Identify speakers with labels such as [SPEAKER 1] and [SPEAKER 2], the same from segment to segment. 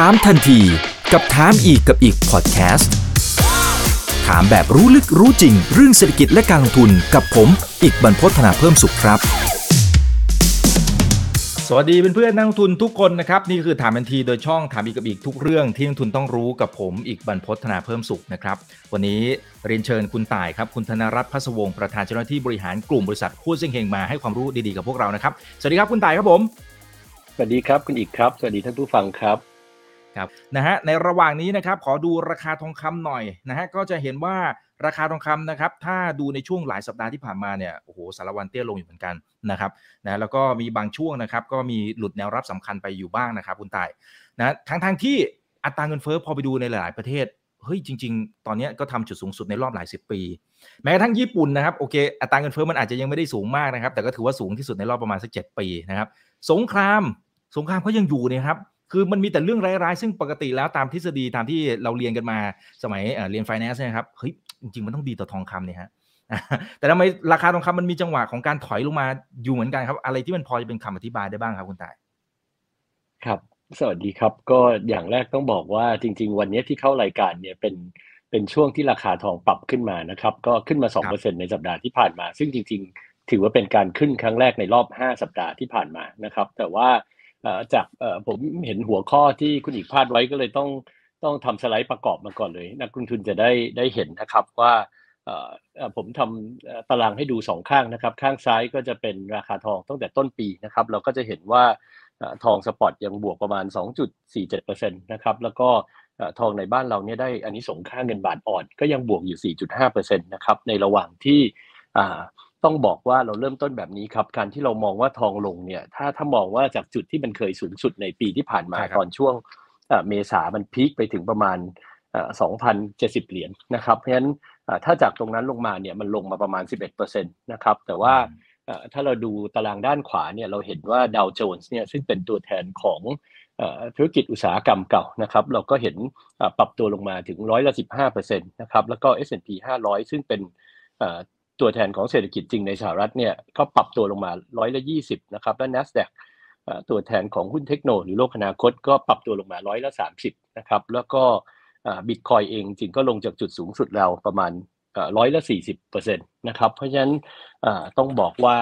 [SPEAKER 1] ถามทันทีกับถามอีกกับอีกพอดแคสต์ถามแบบรู้ลึกรู้จริง เรื่องเศรษฐกิจและการลงทุนกับผม อีกบรรพฒนาเพิ่มสุขครับ สวัสดีเพื่อนๆนักลงทุนทุกคนนะครับ นี่คือถามทันทีโดยช่องถามอีกกับอีกทุกเรื่องที่นักลงทุนต้องรู้กับผมอีกบรรพฒนาเพิ่มสุขนะครับ วันนี้เรียนเชิญคุณต่ายครับคุณธนรัตน์พัศวงศ์ประธานเจ้าหน้าที่บริหารกลุ่มบริษัทคู่เซ็งเฮงมาให้ความรู้ดีๆกับพวกเรานะครับ สวัสดีครับคุณต่ายครับผม
[SPEAKER 2] สวัสดีครับคุณอีกครับ สวัสดีท่านผู้ฟังครับ
[SPEAKER 1] ครับนะฮะในระหว่างนี้นะครับขอดูราคาทองคำหน่อยนะฮะก็จะเห็นว่าราคาทองคำนะครับถ้าดูในช่วงหลายสัปดาห์ที่ผ่านมาเนี่ยโอ้โหสารวันเตี้ยลงอยู่เหมือนกันนะครับนะแล้วก็มีบางช่วงนะครับก็มีหลุดแนวรับสำคัญไปอยู่บ้างนะครับคุณตายนะทั้งทางที่อัตราเงินเฟ้อพอไปดูในหลายประเทศเฮ้ยจริง ๆ ตอนนี้ก็ทำจุดสูงสุดในรอบหลายสิบปี แม้กระทั่งญี่ปุ่นนะครับโอเคอัตราเงินเฟ้อมันอาจจะยังไม่ได้สูงมากนะครับแต่ก็ถือว่าสูงที่สุดในรอบประมาณสักเจ็ดปีนะครับสงครามสงครามเขายังอยู่เนี่ยครับ คือมันมีแต่เรื่องร้ายๆ ซึ่งปกติแล้วตามทฤษฎีตามที่เราเรียนกันมาสมัยเรียนไฟแนนซ์นะครับเฮ้ยจริงๆ มันต้องดีต่อทองคำเนี่ยฮะแต่ทำไมราคาทองคำมันมีจังหวะของการถอยลงมาอยู่เหมือนกันครับ อะไรที่มันพอจะเป็นคำอธิบายได้บ้างครับคุณต่าย
[SPEAKER 2] ครับ สวัสดีครับ ก็อย่างแรกต้องบอกว่าจริง ๆ วันนี้ที่เข้ารายการเนี่ยเป็นเป็นช่วงที่ราคาทองปรับขึ้นมานะครับ ก็ขึ้นมา 2%ในสัปดาห์ที่ผ่านมา ซึ่งจริง ๆ ถือว่าเป็นการขึ้นครั้งแรกในรอบ 5 สัปดาห์ที่ผ่านมานะครับ แต่ว่า จากผมเห็นหัวข้อที่คุณอีกพาดไว้ก็เลยต้องต้องทำสไลด์ประกอบมาก่อนเลย นักลงทุนจะได้ได้เห็นนะครับว่าผมทำตารางให้ดูสองข้างนะครับ ข้างซ้ายก็จะเป็นราคาทองตั้งแต่ต้นปีนะครับ เราก็จะเห็นว่าทองสปอตยังบวกประมาณ 2.47%นะครับแล้วก็ทองในบ้านเราเนี่ยได้อันนี้ส่งค่าเงินบาทอ่อน ก็ยังบวกอยู่ 4.5%นะครับในระหว่างที่ ต้องบอกว่าเราเริ่มต้นแบบนี้ครับการที่เรามองว่าทองลงเนี่ยถ้าถ้ามองว่าจากจุดที่มันเคยสูงสุดในปีที่ผ่านมาตอนช่วงเมษามันพีคไปถึงประมาณ2,070 เหรียญนะครับ เพราะฉะนั้นถ้าจากตรงนั้นลงมาเนี่ยมันลงมาประมาณ 11%นะครับแต่ว่าถ้าเราดูตารางด้านขวาเนี่ยเราเห็นว่าดาวโจนส์เนี่ยซึ่งเป็นตัวแทนของธุรกิจอุตสาหกรรมเก่านะครับเราก็เห็นปรับตัวลงมาถึงร้อยละ15%นะครับแล้วก็ S&P 500 ซึ่งเป็น ตัวแทนของเศรษฐกิจจริงในสหรัฐเนี่ยก็ปรับตัวลงมาร้อยละ20นะครับและ NASDAQ ตัวแทนของหุ้นเทคโนโลยีโลกอนาคตก็ปรับตัวลงมาร้อยละ30นะครับแล้วก็บิตคอยเองจริงก็ลงจากจุดสูงสุดเราประมาณร้อยละ40%นะครับเพราะฉะนั้นต้องบอกว่า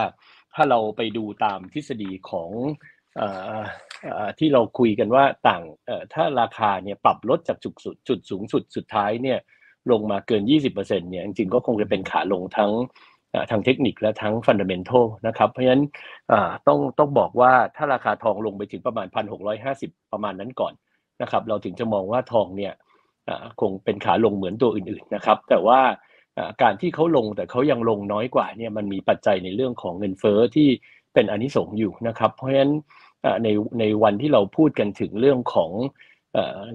[SPEAKER 2] ถ้าเราไปดูตามทฤษฎีของที่เราคุยกันว่าต่างถ้าราคาเนี่ยปรับลดจากจุดสุดจุดสูงสุดสุดท้ายเนี่ย ลงมาเกิน 20%เนี่ยจริงๆก็คงจะเป็นขาลงทั้งทางเทคนิคและทั้งฟันเดเมนทัลนะครับ เพราะฉะนั้นต้องต้องบอกว่าถ้าราคาทองลงไปถึงประมาณ 1,650 ประมาณนั้นก่อนนะครับ เราถึงจะมองว่าทองเนี่ยคงเป็นขาลงเหมือนตัวอื่นๆนะครับ แต่ว่าการที่เขาลงแต่เขายังลงน้อยกว่าเนี่ยมันมีปัจจัยในเรื่องของเงินเฟ้อที่เป็นอนิสงส์อยู่นะครับ เพราะฉะนั้นในในวันที่เราพูดกันถึงเรื่องของ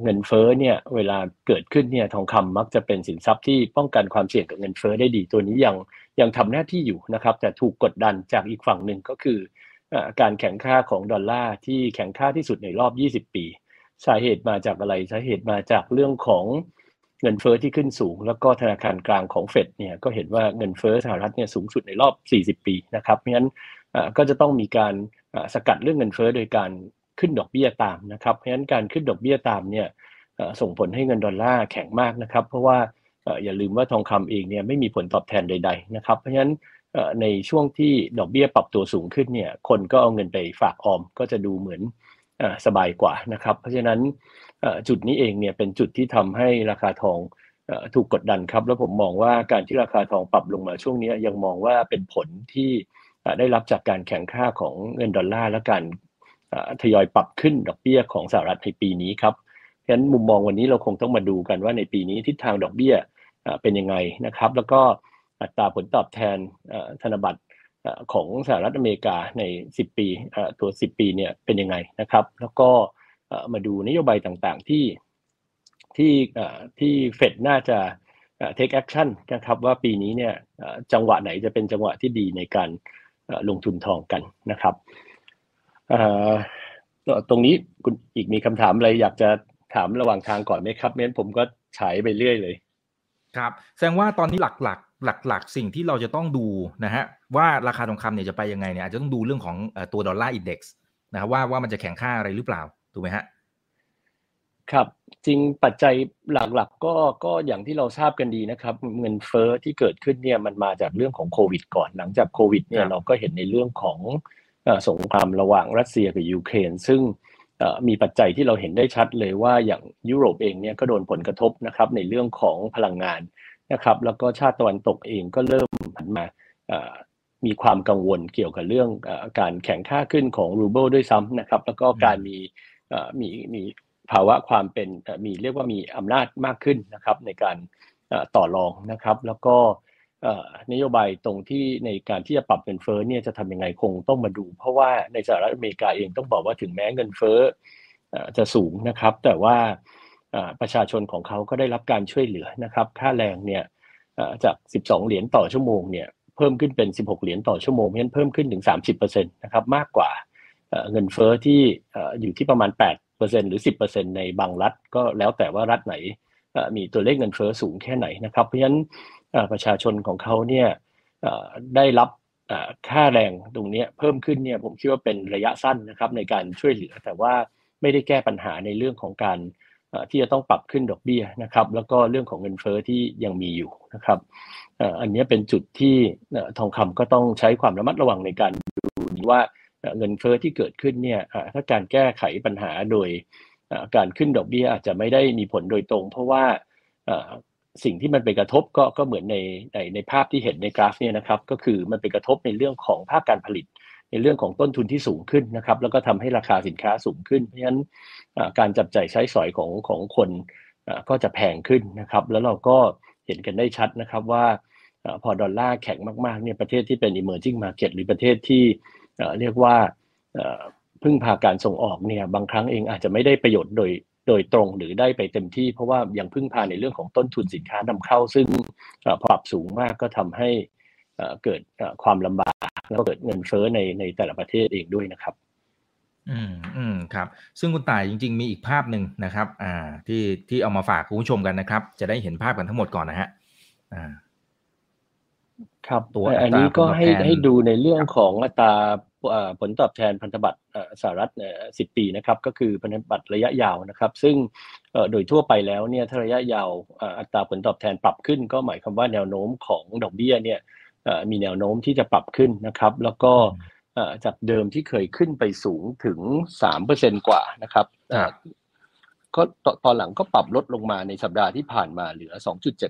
[SPEAKER 2] เงินเฟ้อเนี่ยเวลาเกิดขึ้นเนี่ยทองคำมักจะเป็นสินทรัพย์ที่ป้องกันความเสี่ยงกับเงินเฟ้อได้ดีตัวนี้ยังยังทำหน้าที่อยู่นะครับ แต่ถูกกดดันจากอีกฝั่งหนึ่งก็คือการแข่งค่าของดอลลาร์ที่แข่งค่าที่สุดในรอบ 20 ปี สาเหตุมาจากอะไรสาเหตุมาจากเรื่องของเงินเฟ้อที่ขึ้นสูง แล้วก็ธนาคารกลางของเฟดเนี่ยก็เห็นว่าเงินเฟ้อสหรัฐเนี่ยสูงสุดในรอบ 40 ปีนะครับเพราะฉะนั้นก็จะต้องมีการสกัดเรื่องเงินเฟ้อโดยการ ขึ้นดอกเบี้ยตามนะครับ เพราะฉะนั้นการขึ้นดอกเบี้ยตามเนี่ยส่งผลให้เงินดอลลาร์แข็งมากนะครับ เพราะว่าอย่าลืมว่าทองคำเองเนี่ยไม่มีผลตอบแทนใด ๆ นะครับ เพราะฉะนั้นในช่วงที่ดอกเบี้ยปรับตัวสูงขึ้นเนี่ยคนก็เอาเงินไปฝากออมก็จะดูเหมือนสบายกว่านะครับ เพราะฉะนั้นจุดนี้เองเนี่ยเป็นจุดที่ทำให้ราคาทองถูกกดดันครับ แล้วผมมองว่าการที่ราคาทองปรับลงมาช่วงนี้ยังมองว่าเป็นผลที่ได้รับจากการแข่งค่าของเงินดอลลาร์และการ ทยอยปรับขึ้นดอกเบี้ยของสหรัฐในปีนี้ครับเพราะฉะนั้นมุมมองวันนี้เราคงต้องมาดูกันว่าในปีนี้ทิศทางดอกเบี้ยเป็นยังไงนะครับ แล้วก็อัตราผลตอบแทนธนบัตรของสหรัฐอเมริกาใน 10 ปีตัว 10 ปีเนี่ยเป็นยังไงนะครับ แล้วก็มาดูนโยบายต่างๆที่ที่ที่เฟดน่าจะ take action นะครับว่าปีนี้เนี่ยจังหวะไหนจะเป็นจังหวะที่ดีในการลงทุนทองกันนะครับ ตรงนี้คุณอีกมีคำถามอะไรอยากจะถามระหว่างทางก่อนไหมครับไม่งั้นผมก็ฉายไปเรื่อยเลย
[SPEAKER 1] ครับ แสดงว่าตอนนี้หลักๆ หลัก ๆ สิ่งที่เราจะต้องดูนะฮะว่าราคาทองคำเนี่ยจะไปยังไงเนี่ยอาจจะต้องดูเรื่องของตัวดอลลาร์อินเด็กซ์นะครับว่าว่ามันจะแข่งค่าอะไรหรือเปล่าถูกไหมฮะ
[SPEAKER 2] ครับจริงปัจจัยหลักๆก็ก็อย่างที่เราทราบกันดีนะครับ เงินเฟ้อที่เกิดขึ้นเนี่ยมันมาจากเรื่องของโควิดก่อนหลังจากโควิดเนี่ยเราก็เห็นในเรื่องของ สงครามระหว่างรัสเซียกับยูเครนซึ่งมีปัจจัยที่เราเห็นได้ชัดเลยว่าอย่างยุโรปเองเนี่ยก็โดนผลกระทบนะครับในเรื่องของพลังงานนะครับแล้วก็ชาติตะวันตกเองก็เริ่มหันมามีความกังวลเกี่ยวกับเรื่องการแข่งค่าขึ้นของรูเบิลด้วยซ้ำนะครับ แล้วก็การมีมีมีภาวะความเป็นมีเรียกว่ามีอำนาจมากขึ้นนะครับในการต่อรองนะครับ แล้วก็ นโยบายตรงที่ในการที่จะปรับเงินเฟ้อเนี่ยจะทำยังไงคงต้องมาดู เพราะว่าในสหรัฐอเมริกาเองต้องบอกว่าถึงแม้เงินเฟ้อจะสูงนะครับ แต่ว่าประชาชนของเขาก็ได้รับการช่วยเหลือนะครับ ค่าแรงเนี่ยจาก 12 เหรียญต่อชั่วโมงเนี่ยเพิ่มขึ้นเป็น 16 เหรียญต่อชั่วโมงเพราะฉะนั้นเพิ่มขึ้นถึง 30%นะครับมากกว่าเงินเฟ้อที่อยู่ที่ประมาณ 8%หรือ 10%ในบางรัฐ ก็แล้วแต่ว่ารัฐไหนมีตัวเลขเงินเฟ้อสูงแค่ไหนนะครับ เพราะฉะนั้น ประชาชนของเขาเนี่ยได้รับค่าแรงตรงนี้เพิ่มขึ้นเนี่ยผมคิดว่าเป็นระยะสั้นนะครับในการช่วยเหลือ แต่ว่าไม่ได้แก้ปัญหาในเรื่องของการที่จะต้องปรับขึ้นดอกเบี้ยนะครับ แล้วก็เรื่องของเงินเฟอ้อที่ยังมีอยู่นะครับอันนี้เป็นจุดที่ทองคำก็ต้องใช้ความระมัดระวังในการดูว่าเงินเฟอ้อที่เกิดขึ้นเนี่ยถ้าการแก้ไขปัญหาโดยการขึ้นดอกเบี้ยอาจจะไม่ได้มีผลโดยตรง เพราะว่า สิ่งที่มันไปกระทบก็ก็เหมือนในในในภาพที่เห็นในกราฟเนี่ยนะครับ ก็คือมันไปกระทบในเรื่องของภาคการผลิต ในเรื่องของต้นทุนที่สูงขึ้นนะครับ แล้วก็ทำให้ราคาสินค้าสูงขึ้น เพราะฉะนั้นการจับใจ่ายใช้สอยของของคนก็จะแพงขึ้นนะครับ แล้วเราก็เห็นกันได้ชัดนะครับว่าพอดอลลาร์แข็งมากๆเนี่ยประเทศที่เป็น emerging market หรือประเทศที่เรียกว่าพึ่งพาการส่งออกเนี่ยบางครั้งเองอาจจะไม่ได้ประโยชน์โดย โดยตรงหรือได้ไปเต็มที่ เพราะว่ายังพึ่งพาในเรื่องของต้นทุนสินค้านำเข้า ซึ่งปรับสูงมากก็ทำให้เกิดความลำบากแล้วเกิดเงินเฟ้อในในแต่ละประเทศเองด้วยนะครับ
[SPEAKER 1] อืมอืมครับ ซึ่งคุณต่ายจริง ๆ มีอีกภาพหนึ่งนะครับ อ่า ที่ที่เอามาฝากคุณผู้ชมกันนะครับ จะได้เห็นภาพกันทั้งหมดก่อนนะฮะอ่า
[SPEAKER 2] ครับตัวอันนี้ก็ให้ให้ดูในเรื่องของอัตรา ผลตอบแทนพันธบัตรสหรัฐสิบปีนะครับก็คือพันธบัตรระยะยาวนะครับ ซึ่งโดยทั่วไปแล้วเนี่ยถ้าระยะยาวอัตราผลตอบแทนปรับขึ้น ก็หมายความว่าแนวโน้มของดอกเบี้ยเนี่ยมีแนวโน้มที่จะปรับขึ้นนะครับ แล้วก็จากเดิมที่เคยขึ้นไปสูงถึงสามเปอร์เซ็นกว่านะครับก็ตอนหลังก็ปรับลดลงมาในสัปดาห์ที่ผ่านมาเหลือ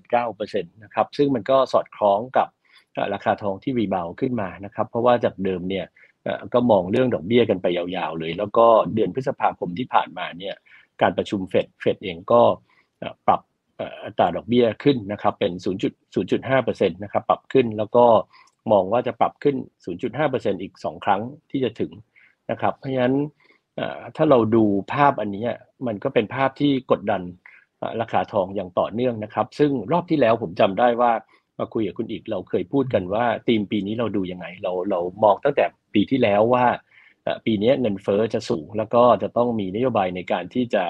[SPEAKER 2] 2.79%นะครับซึ่งมันก็สอดคล้องกับราคาทองที่รีบาวขึ้นมานะครับ เพราะว่าจากเดิมเนี่ย ก็มองเรื่องดอกเบี้ยกันไปยาวๆเลย แล้วก็เดือนพฤษภาคมที่ผ่านมาเนี่ยการประชุมเฟดเฟดเองก็ปรับอัตราดอกเบี้ยขึ้นนะครับเป็น 0.0.5%นะครับปรับขึ้นแล้วก็มองว่าจะปรับขึ้น 0.5%อีก 2 ครั้งที่จะถึงนะครับ เพราะฉะนั้นถ้าเราดูภาพอันนี้มันก็เป็นภาพที่กดดันราคาทองอย่างต่อเนื่องนะครับ ซึ่งรอบที่แล้วผมจำได้ว่ามาคุยกับคุณอีกเราเคยพูดกันว่าธีมปีนี้เราดูยังไง เราเรามองตั้งแต่ ปีที่แล้วว่าปีนี้เงินเฟอ้อจะสูง แล้วก็จะต้องมีนโยบายในการที่จะ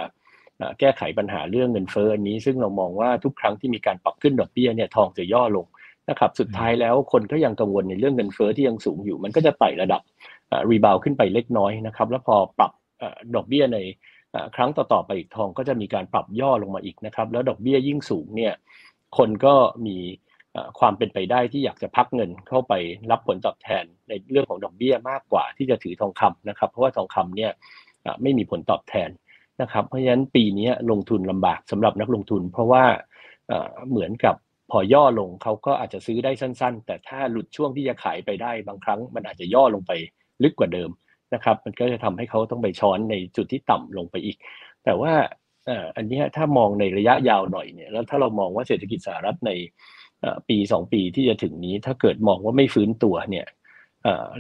[SPEAKER 2] แก้ไขปัญหาเรื่องเงินเฟ้ออันนี้ ซึ่งเรามองว่าทุกครั้งที่มีการปรับขึ้นดอกเบี้ยเนี่ยทองจะย่อลงนะครับสุดท้ายแล้วคนก็ยังกังวลในเรื่องเงินเฟอ้อที่ยังสูงอยู่ มันก็จะไต่ระดับรีบาวขึ้นไปเล็กน้อยนะครับแล้วพอปรับดอกเบี้ยในครั้งต่อๆไปอีกทองก็จะมีการปรับย่อลงมาอีกนะครับแล้วดอกเบี้ยยิ่งสูงเนี่ยคนก็มี ความเป็นไปได้ที่อยากจะพักเงินเข้าไปรับผลตอบแทนในเรื่องของดอกเบี้ยมากกว่าที่จะถือทองคำนะครับ เพราะว่าทองคำเนี่ยไม่มีผลตอบแทนนะครับ เพราะฉะนั้นปีนี้ลงทุนลำบากสำหรับนักลงทุน เพราะว่าเหมือนกับพอย่อลงเขาก็อาจจะซื้อได้สั้น ๆ แต่ถ้าหลุดช่วงที่จะขายไปได้บางครั้ง มันอาจจะย่อลงไปลึกกว่าเดิมนะครับ มันก็จะทำให้เขาต้องไปช้อนในจุดที่ต่ำลงไปอีก แต่ว่าอันนี้ถ้ามองในระยะยาวหน่อยเนี่ยแล้วถ้าเรามองว่าเศรษฐกิจสหรัฐใน ปีสองปีที่จะถึงนี้ ถ้าเกิดมองว่าไม่ฟื้นตัวเนี่ย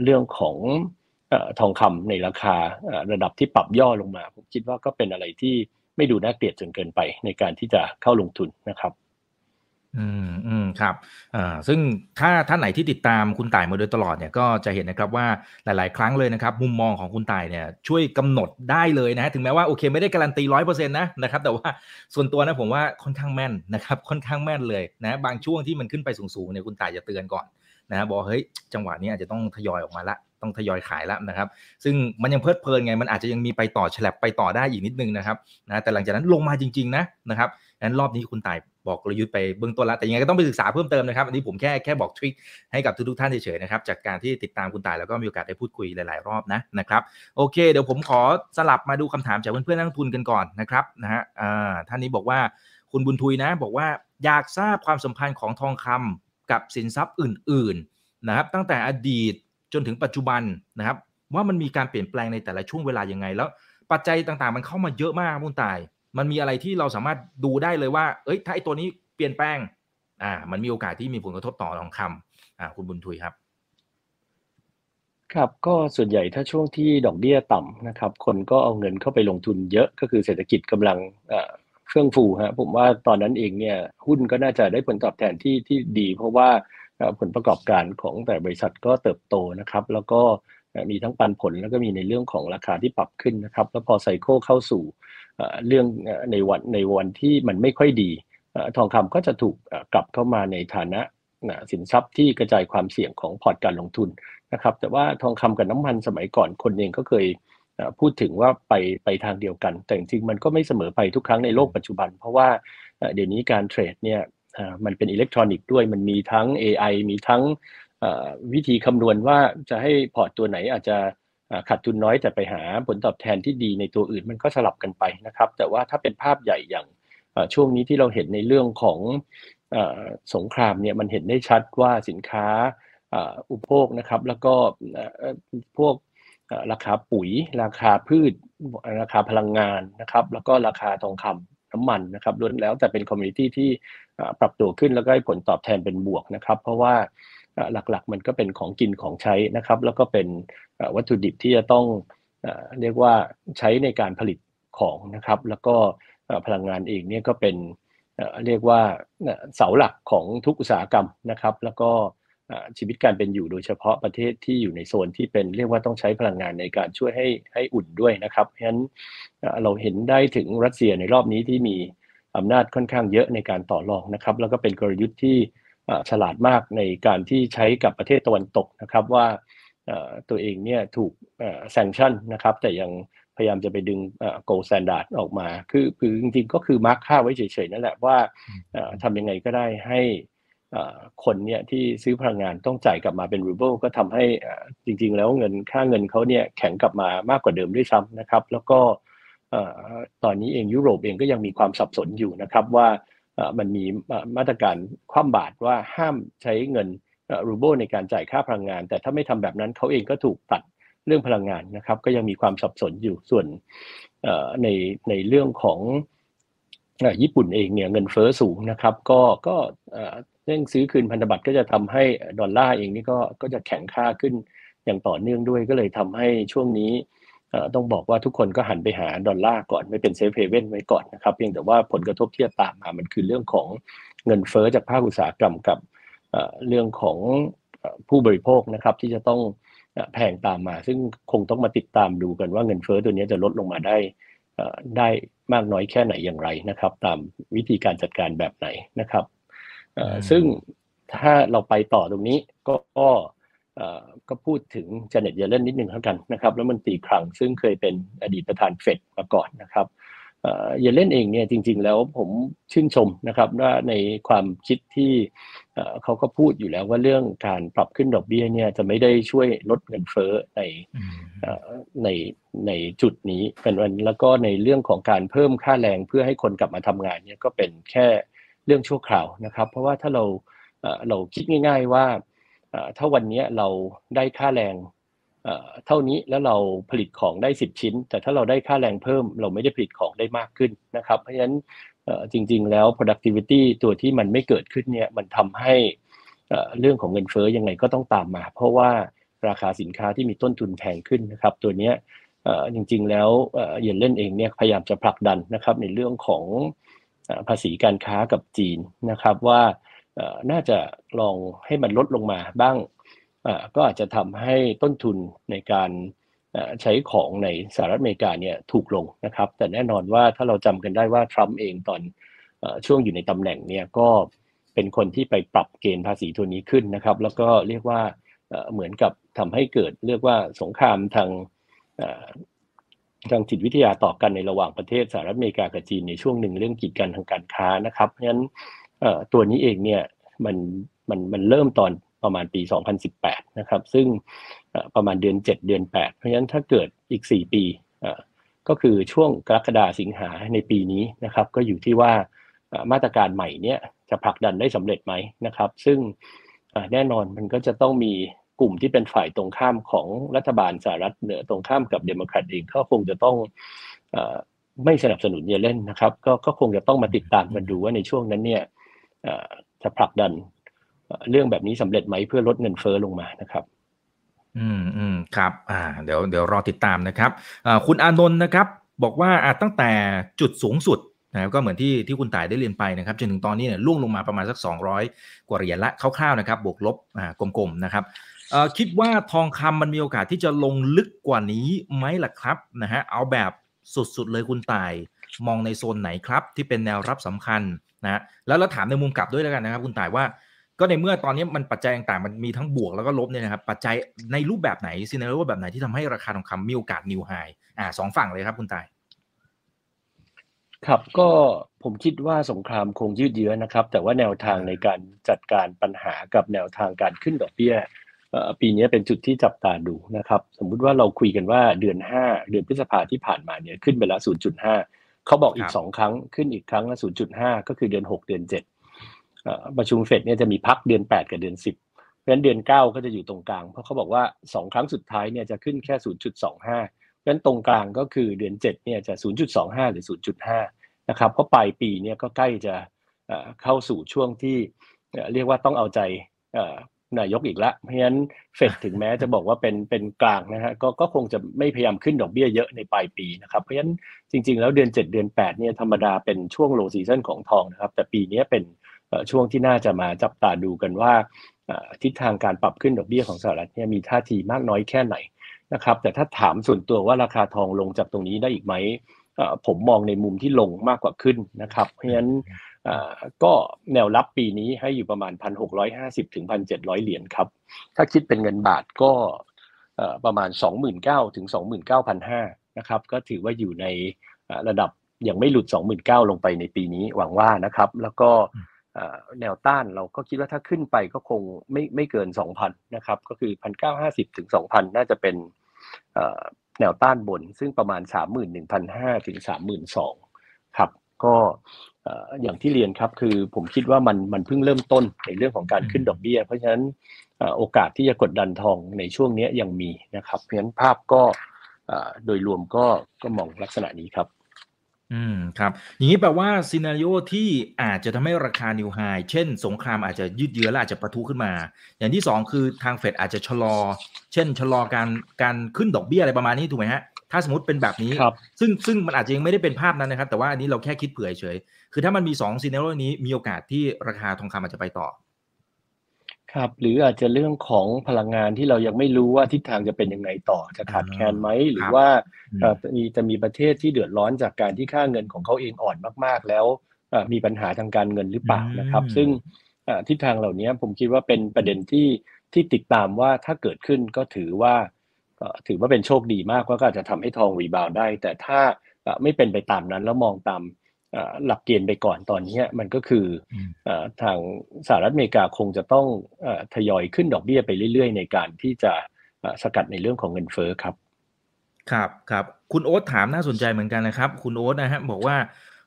[SPEAKER 2] เรื่องของทองคำในราคาระดับที่ปรับย่อลงมา ผมคิดว่าก็เป็นอะไรที่ไม่ดูน่าเกลียดจนเกินไปในการที่จะเข้าลงทุนนะครับ
[SPEAKER 1] อืมอืมครับอ่าซึ่งถ้าท่านไหนที่ติดตามคุณต่ายมาโดยตลอดเนี่ยก็จะเห็นนะครับว่าหลาย ๆ ครั้งเลยนะครับ มุมมองของคุณต่ายเนี่ยช่วยกำหนดได้เลยนะถึงแม้ว่าโอเคไม่ได้การันตีร้อยเปอร์เซ็นต์นะนะครับแต่ว่าส่วนตัวนะผมว่าค่อนข้างแม่นนะครับค่อนข้างแม่นเลยนะบางช่วงที่มันขึ้นไปสูง ๆ เนี่ยคุณต่ายจะเตือนก่อน นะบอกเฮ้ยจังหวะนี้อาจจะต้องทยอยออกมาละต้องทยอยขายแล้วนะครับ ซึ่งมันยังเพลิดเพลินไง มันอาจจะยังมีไปต่อฉลับไปต่อได้อีกนิดนึงนะครับนะแต่หลังจากนั้นลงมาจริง ๆ นะนะครับงั้นรอบนี้คุณตายบอกกลยุทธ์ไปเบื้องต้นแล้วแต่ยังไงก็ต้องไปศึกษาเพิ่มเติมนะครับ อันนี้ผมแค่แค่บอกทริคให้กับทุกๆท่านเฉยๆนะครับ จากการที่ติดตามคุณตายแล้วก็มีโอกาสได้พูดคุยหลายๆรอบนะนะครับ โอเค เดี๋ยวผมขอสลับมาดูคำถามจากเพื่อนๆนักทุนกันก่อนนะครับนะฮะอ่าท่านนี้บอกว่าคุณบุญทุยนะ บอกว่าอยากทราบความสัมพันธ์ของทองคำ กับสินทรัพย์อื่นๆนะครับตั้งแต่อดีตจนถึงปัจจุบันนะครับว่ามันมีการเปลี่ยนแปลงในแต่ละช่วงเวลายังไง แล้วปัจจัยต่างๆ มันเข้ามาเยอะมากมุนตาย มันมีอะไรที่เราสามารถดูได้เลยว่า เอ้ยถ้าไอ้ตัวนี้เปลี่ยนแปลงอ่ามันมีโอกาสที่มีผลกระทบต่อทองคำอ่าคุณบุญทุยครับ
[SPEAKER 2] ครับก็ส่วนใหญ่ถ้าช่วงที่ดอกเบี้ยต่ำนะครับ คนก็เอาเงินเข้าไปลงทุนเยอะก็คือเศรษฐกิจกำลัง เฟื่องฟูฮะผมว่าตอนนั้นเองเนี่ยหุ้นก็น่าจะได้ผลตอบแทนที่ที่ดี เพราะว่าผลประกอบการของแต่บริษัทก็เติบโตนะครับ แล้วก็มีทั้งปันผลแล้วก็มีในเรื่องของราคาที่ปรับขึ้นนะครับ แล้วพอไซเคิลเข้าสู่เรื่องในวันในวันที่มันไม่ค่อยดีทองคำก็จะถูกกลับเข้ามาในฐานะสินทรัพย์ที่กระจายความเสี่ยงของพอร์ตการลงทุนนะครับ แต่ว่าทองคำกับน้ำมันสมัยก่อนคนเองก็เคย พูดถึงว่าไปไปทางเดียวกัน แต่จริงๆมันก็ไม่เสมอไปทุกครั้งในโลกปัจจุบัน เพราะว่าเดี๋ยวนี้การเทรดเนี่ยมันเป็นอิเล็กทรอนิกส์ด้วยมันมีทั้ง AI มีทั้งวิธีคำนวณว่าจะให้พอร์ตตัวไหนอาจจะขาดทุนน้อยแต่ไปหาผลตอบแทนที่ดีในตัวอื่นมันก็สลับกันไปนะครับ แต่ว่าถ้าเป็นภาพใหญ่อย่างช่วงนี้ที่เราเห็นในเรื่องของสงครามเนี่ยมันเห็นได้ชัดว่าสินค้าอุปโภคนะครับ แล้วก็พวก ราคาปุ๋ย ราคาพืช ราคาพลังงานนะครับ แล้วก็ราคาทองคำน้ำมันนะครับล้วนแล้วแต่เป็นคอมมูนิตี้ที่ปรับตัวขึ้นแล้วก็ให้ผลตอบแทนเป็นบวกนะครับ เพราะว่าหลักๆ มันก็เป็นของกินของใช้นะครับ แล้วก็เป็นวัตถุดิบที่จะต้องเรียกว่าใช้ในการผลิตของนะครับ แล้วก็พลังงานเองเนี่ยก็เป็นเรียกว่าเสาหลักของทุกอุตสาหกรรมนะครับ แล้วก็ ชีวิตการเป็นอยู่โดยเฉพาะประเทศที่อยู่ในโซนที่เป็นเรียกว่าต้องใช้พลังงานในการช่วยให้ให้อุ่นด้วยนะครับเพราะฉะนั้นเราเห็นได้ถึงรัสเซียในรอบนี้ที่มีอำนาจค่อนข้างเยอะในการต่อรองนะครับ แล้วก็เป็นกลยุทธ์ที่ฉลาดมากในการที่ใช้กับประเทศตะวันตกนะครับว่าตัวเองเนี่ยถูก sanction นะครับแต่ยังพยายามจะไปดึง gold standard ออกมา คือคือจริงๆก็คือ mark ค่าไว้เฉยๆนั่นแหละว่าทำยังไงก็ได้ให้ คนเนี่ยที่ซื้อพลังงานต้องจ่ายกลับมาเป็นรูเบิลก็ทำให้จริง ๆ แล้วเงินค่าเงินเขาเนี่ยแข็งกลับมามากกว่าเดิมด้วยซ้ำนะครับ แล้วก็ตอนนี้เองยุโรปเองก็ยังมีความสับสนอยู่นะครับว่ามันมีมาตรการคว่ำบาตรว่าห้ามใช้เงินรูเบิลในการจ่ายค่าพลังงาน แต่ถ้าไม่ทำแบบนั้นเขาเองก็ถูกตัดเรื่องพลังงานนะครับ ก็ยังมีความสับสนอยู่ส่วนในในเรื่องของ ญี่ปุ่นเองเนี่ยเงินเฟ้อสูงนะครับ ก็ก็เร่งซื้อคืนพันธบัตรก็จะทำให้ดอลลาร์เองนี่ก็ก็จะแข็งค่าขึ้นอย่างต่อเนื่องด้วยก็เลยทำให้ช่วงนี้ต้องบอกว่าทุกคนก็หันไปหาดอลลาร์ก่อนไม่เป็น safe haven ไว้ก่อนนะครับเพียงแต่ว่าผลกระทบที่จะตามมามันคือเรื่องของเงินเฟอ้อจากภาคอุตสาหกรรมกับเรื่องของผู้บริโภคนะครับที่จะต้องแพงตามมา ซึ่งคงต้องมาติดตามดูกันว่าเงินเฟอ้อตัวนี้จะลดลงมาได้ ได้มากน้อยแค่ไหนอย่างไรนะครับ ตามวิธีการจัดการแบบไหนนะครับซึ่งถ้าเราไปต่อตรงนี้ก็ก็พูดถึงเจเน็ตเยเลนนิดหนึ่งเท่ากันนะครับ แล้วมันตีครั้งซึ่งเคยเป็นอดีตประธานเฟดมาก่อนนะครับ เยเลนเองเนี่ยจริง ๆ แล้วผมชื่นชมนะครับว่าในความคิดที่เขาก็พูดอยู่แล้วว่าเรื่องการปรับขึ้นดอกเบี้ยเนี่ยจะไม่ได้ช่วยลดเงินเฟ้อในในในจุดนี้เป็นวันแล้วก็ในเรื่องของการเพิ่มค่าแรงเพื่อให้คนกลับมาทำงานเนี่ยก็เป็นแค่เรื่องชั่วคราวนะครับ เพราะว่าถ้าเราเราคิดง่าย ๆว่าถ้าวันนี้เราได้ค่าแรง เท่านี้แล้วเราผลิตของได้ 10 ชิ้น แต่ถ้าเราได้ค่าแรงเพิ่ม เราไม่ได้ผลิตของได้มากขึ้นนะครับเพราะฉะนั้นจริง ๆ แล้ว productivity ตัวที่มันไม่เกิดขึ้นเนี่ยมันทำให้เรื่องของเงินเฟ้อยังไงก็ต้องตามมา เพราะว่าราคาสินค้าที่มีต้นทุนแพงขึ้นนะครับ ตัวนี้จริง ๆ แล้วเยนเล่นเองเนี่ยพยายามจะผลักดันนะครับในเรื่องของภาษีการค้ากับจีนนะครับว่าน่าจะลองให้มันลดลงมาบ้าง ก็อาจจะทำให้ต้นทุนในการใช้ของในสหรัฐอเมริกาเนี่ยถูกลงนะครับ แต่แน่นอนว่าถ้าเราจำกันได้ว่าทรัมป์เองตอนช่วงอยู่ในตำแหน่งเนี่ยก็เป็นคนที่ไปปรับเกณฑ์ภาษีตัวนี้ขึ้นนะครับ แล้วก็เรียกว่าเหมือนกับทำให้เกิดเรียกว่าสงครามทางทางจิตวิทยาต่อกันในระหว่างประเทศสหรัฐอเมริกากับจีนในช่วงหนึ่งเรื่องกีดกันทางการค้านะครับเพราะฉะนั้นตัวนี้เองเนี่ยมันมันมันเริ่มตอน ประมาณปี 2018 นะครับ ซึ่งประมาณเดือน 7 เดือน 8 เพราะฉะนั้นถ้าเกิดอีก 4 ปีก็คือช่วงกรกฎาสิงหาในปีนี้นะครับ ก็อยู่ที่ว่ามาตรการใหม่เนี่ยจะผลักดันได้สำเร็จไหมนะครับ ซึ่งแน่นอนมันก็จะต้องมีกลุ่มที่เป็นฝ่ายตรงข้ามของรัฐบาลสหรัฐเหนือตรงข้ามกับเดโมแครตเองก็คงจะต้องไม่สนับสนุนเยเล่นนะครับก็ก็คงจะต้องมาติดตามกันดูว่าในช่วงนั้นเนี่ยจะผลักดัน เรื่องแบบนี้สำเร็จไหมเพื่อลดเงินเฟ้อลงมานะครับ
[SPEAKER 1] อืมอืมครับอ่าเดี๋ยวเดี๋ยวรอติดตามนะครับอ่าคุณอานนท์นะครับ บอกว่าอ่าตั้งแต่จุดสูงสุดนะก็เหมือนที่ที่คุณต่ายได้เรียนไปนะครับจนถึงตอนนี้เนี่ยล่วงลงมาประมาณสัก 200 กว่าเหรียญละคร่าวๆนะครับ บวกลบอ่ากลมๆนะครับเอ่อคิดว่าทองคำมันมีโอกาสที่จะลงลึกกว่านี้ไหมล่ะครับนะฮะเอาแบบสุดๆเลยคุณต่ายมองในโซนไหนครับ ที่เป็นแนวรับสำคัญนะแล้วเราถามในมุมกลับด้วยแล้วกันนะครับ คุณต่ายว่า ก็ในเมื่อตอนนี้มันปัจจัยต่างๆ มันมีทั้งบวกแล้วก็ลบเนี่ยนะครับ ปัจจัยในรูปแบบไหนซีนารีโอแบบไหนที่ทำให้ราคาทองคำมีโอกาสนิวไฮอ่าสองฝั่งเลยครับคุณตาย
[SPEAKER 2] ครับก็ผมคิดว่าสงครามคงยืดเยื้อนะครับ แต่ว่าแนวทางในการจัดการปัญหากับแนวทางการขึ้นดอกเบี้ยปีนี้เป็นจุดที่จับตาดูนะครับ สมมุติว่าเราคุยกันว่าเดือน 5 เดือนพฤษภาที่ผ่านมาเนี่ยขึ้นไปแล้ว0.5เขาบอกอีก 2 ครั้งขึ้นอีกครั้งละ0.5 ก็คือเดือน 6 เดือน 7 ประชุมเฟดเนี่ยจะมีพักเดือน 8 กับเดือน 10 เพราะฉะนั้นเดือน 9 ก็จะอยู่ตรงกลาง เพราะเขาบอกว่า 2 ครั้งสุดท้ายเนี่ยจะขึ้นแค่ 0.25 เพราะฉะนั้นตรงกลางก็คือเดือน 7 เนี่ยจะ 0.25 หรือ 0.5 นะครับ เพราะปลายปีเนี่ยก็ใกล้จะเข้าสู่ช่วงที่เรียกว่าต้องเอาใจนายกอีกล้วเพราะฉะนั้นเฟดถึงแม้จะบอกว่าเป็นเป็นกลางนะฮะก็ก็คงจะไม่พยายามขึ้นดอกเบี้ยเยอะในปลายปีนะครับ เพราะฉะนั้นจริง ๆ แล้วเดือน 7 เดือน 8 เนี่ยธรรมดาเป็นช่วงโลซีซันของทองนะครับ แต่ปีนี้เป็น ช่วงที่น่าจะมาจับตาดูกันว่าทิศทางการปรับขึ้นดอกเบี้ยของสหรัฐเนี่ยมีท่าทีมากน้อยแค่ไหนนะครับแต่ถ้าถามส่วนตัวว่าราคาทองลงจากตรงนี้ได้อีกไหมผมมองในมุมที่ลงมากกว่าขึ้นนะครับเพราะฉะนั้นก็แนวรับปีนี้ให้อยู่ประมาณ 1,650 ถึง 1,700 เหรียญครับ ถ้าคิดเป็นเงินบาทก็ประมาณ 29,000 ถึง 29,500 นะครับ ก็ถือว่าอยู่ในระดับยังไม่หลุด 29,000 ลงไปในปีนี้หวังว่านะครับ แล้วก็ แนวต้านเราก็คิดว่าถ้าขึ้นไปก็คงไม่ไม่เกิน 2,000 นะครับ ก็คือ 1,950 ถึง 2,000 น่าจะเป็นแนวต้านบน ซึ่งประมาณ 31,500 ถึง 32,000 ครับ ก็อย่างที่เรียนครับคือผมคิดว่ามันมันเพิ่งเริ่มต้นในเรื่องของการขึ้นดอกเบี้ย เพราะฉะนั้นโอกาสที่จะกดดันทองในช่วงนี้ยังมีนะครับ เพราะฉะนั้นภาพก็โดยรวมก็ก็มองลักษณะนี้ครับ
[SPEAKER 1] อืมครับ อย่างนี้แปลว่าซีนารีโอที่อาจจะทำให้ราคานิวไฮเช่น สงครามอาจจะยืดเยื้อและอาจจะประทุขึ้นมา อย่างที่ 2 คือทางเฟดอาจจะชะลอ เช่น ชะลอการการขึ้นดอกเบี้ยอะไรประมาณนี้ถูกไหมฮะ ถ้าสมมติเป็นแบบนี้ ซึ่งซึ่งมันอาจจะยังไม่ได้เป็นภาพนั้นนะครับ แต่ว่าอันนี้เราแค่คิดเผื่อเฉย คือถ้ามันมี2ซีนารีโอนี้มีโอกาสที่ราคาทองคำอาจจะไปต่อ
[SPEAKER 2] ครับ หรืออาจจะเรื่องของพลังงานที่เรายังไม่รู้ว่าทิศทางจะเป็นยังไงต่อจะขาดแคลนไหมหรือว่ามีจะมีประเทศที่เดือดร้อนจากการที่ค่าเงินของเขาเองอ่อนมากๆ แล้วมีปัญหาทางการเงินหรือเปล่านะครับ ซึ่งทิศทางเหล่านี้ผมคิดว่าเป็นประเด็นที่ที่ติดตามว่าถ้าเกิดขึ้นก็ถือว่าถือว่าเป็นโชคดีมากว่าก็อาจจะทำให้ทองรีบาวได้ แต่ถ้าไม่เป็นไปตามนั้นแล้วมองตาม หลักเกณฑ์ไปก่อนตอนนี้มันก็คือทางสหรัฐอเมริกาคงจะต้องทยอยขึ้นดอกเบี้ยไปเรื่อยๆ ในการที่จะสกัดในเรื่องของเงินเฟ้อครับ
[SPEAKER 1] ครับครับคุณโอ๊ตถามน่าสนใจเหมือนกันนะครับ คุณโอ๊ตนะฮะบอกว่า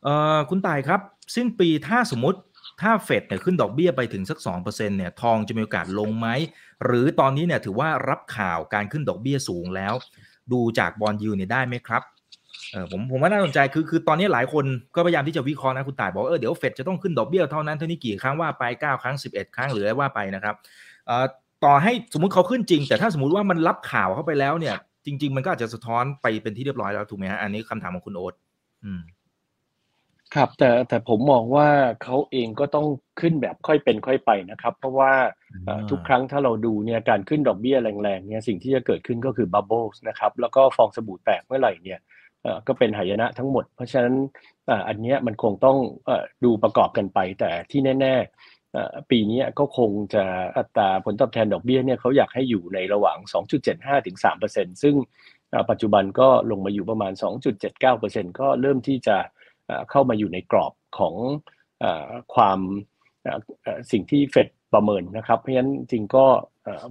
[SPEAKER 1] เออคุณตายครับ สิ้นปีถ้าสมมติถ้าเฟดเนี่ยขึ้นดอกเบี้ยไปถึงสัก2%เนี่ยทองจะมีโอกาสลงไหม หรือตอนนี้เนี่ยถือว่ารับข่าวการขึ้นดอกเบี้ยสูงแล้ว ดูจากบอลยูเนี่ยได้ไหมครับ เออผมผมว่าน่าสนใจคือคือตอนนี้หลายคนก็พยายามที่จะวิเคราะห์นะคุณต่ายบอกเออเดี๋ยวเฟดจะต้องขึ้นดอกเบี้ยเท่านั้นเท่านี้กี่ครั้งว่าไป 9 ครั้ง 11 ครั้งหรืออะไรว่าไปนะครับเอ่อต่อให้สมมุติเขาขึ้นจริง แต่ถ้าสมมติว่ามันรับข่าวเข้าไปแล้วเนี่ย จริง ๆ มันก็อาจจะสะท้อนไปเป็นที่เรียบร้อยแล้วถูกไหมฮะอันนี้คำถามของคุณโอ๊ตอืม
[SPEAKER 2] ครับแต่แต่ผมมองว่าเขาเองก็ต้องขึ้นแบบค่อยเป็นค่อยไปนะครับ เพราะว่าทุกครั้งถ้าเราดูเนี่ยการขึ้นดอกเบี้ยแรงๆเนี่ยสิ่งที่จะเกิดขึ้นก็คือบับเบิลส์นะครับแล้วก็ฟองสบู่แตกเมื่อไหร่เนี่ย ก็เป็นหายนะทั้งหมด เพราะฉะนั้นอันนี้มันคงต้องดูประกอบกันไป แต่ที่แน่ๆปีนี้ก็คงจะอัตราผลตอบแทนดอกเบี้ยเนี่ยเขาอยากให้อยู่ในระหว่าง 2.75ถึง3%ซึ่งปัจจุบันก็ลงมาอยู่ประมาณ 2.79%ก็เริ่มที่จะเข้ามาอยู่ในกรอบของความสิ่งที่เฟดประเมินนะครับ เพราะฉะนั้นจริงก็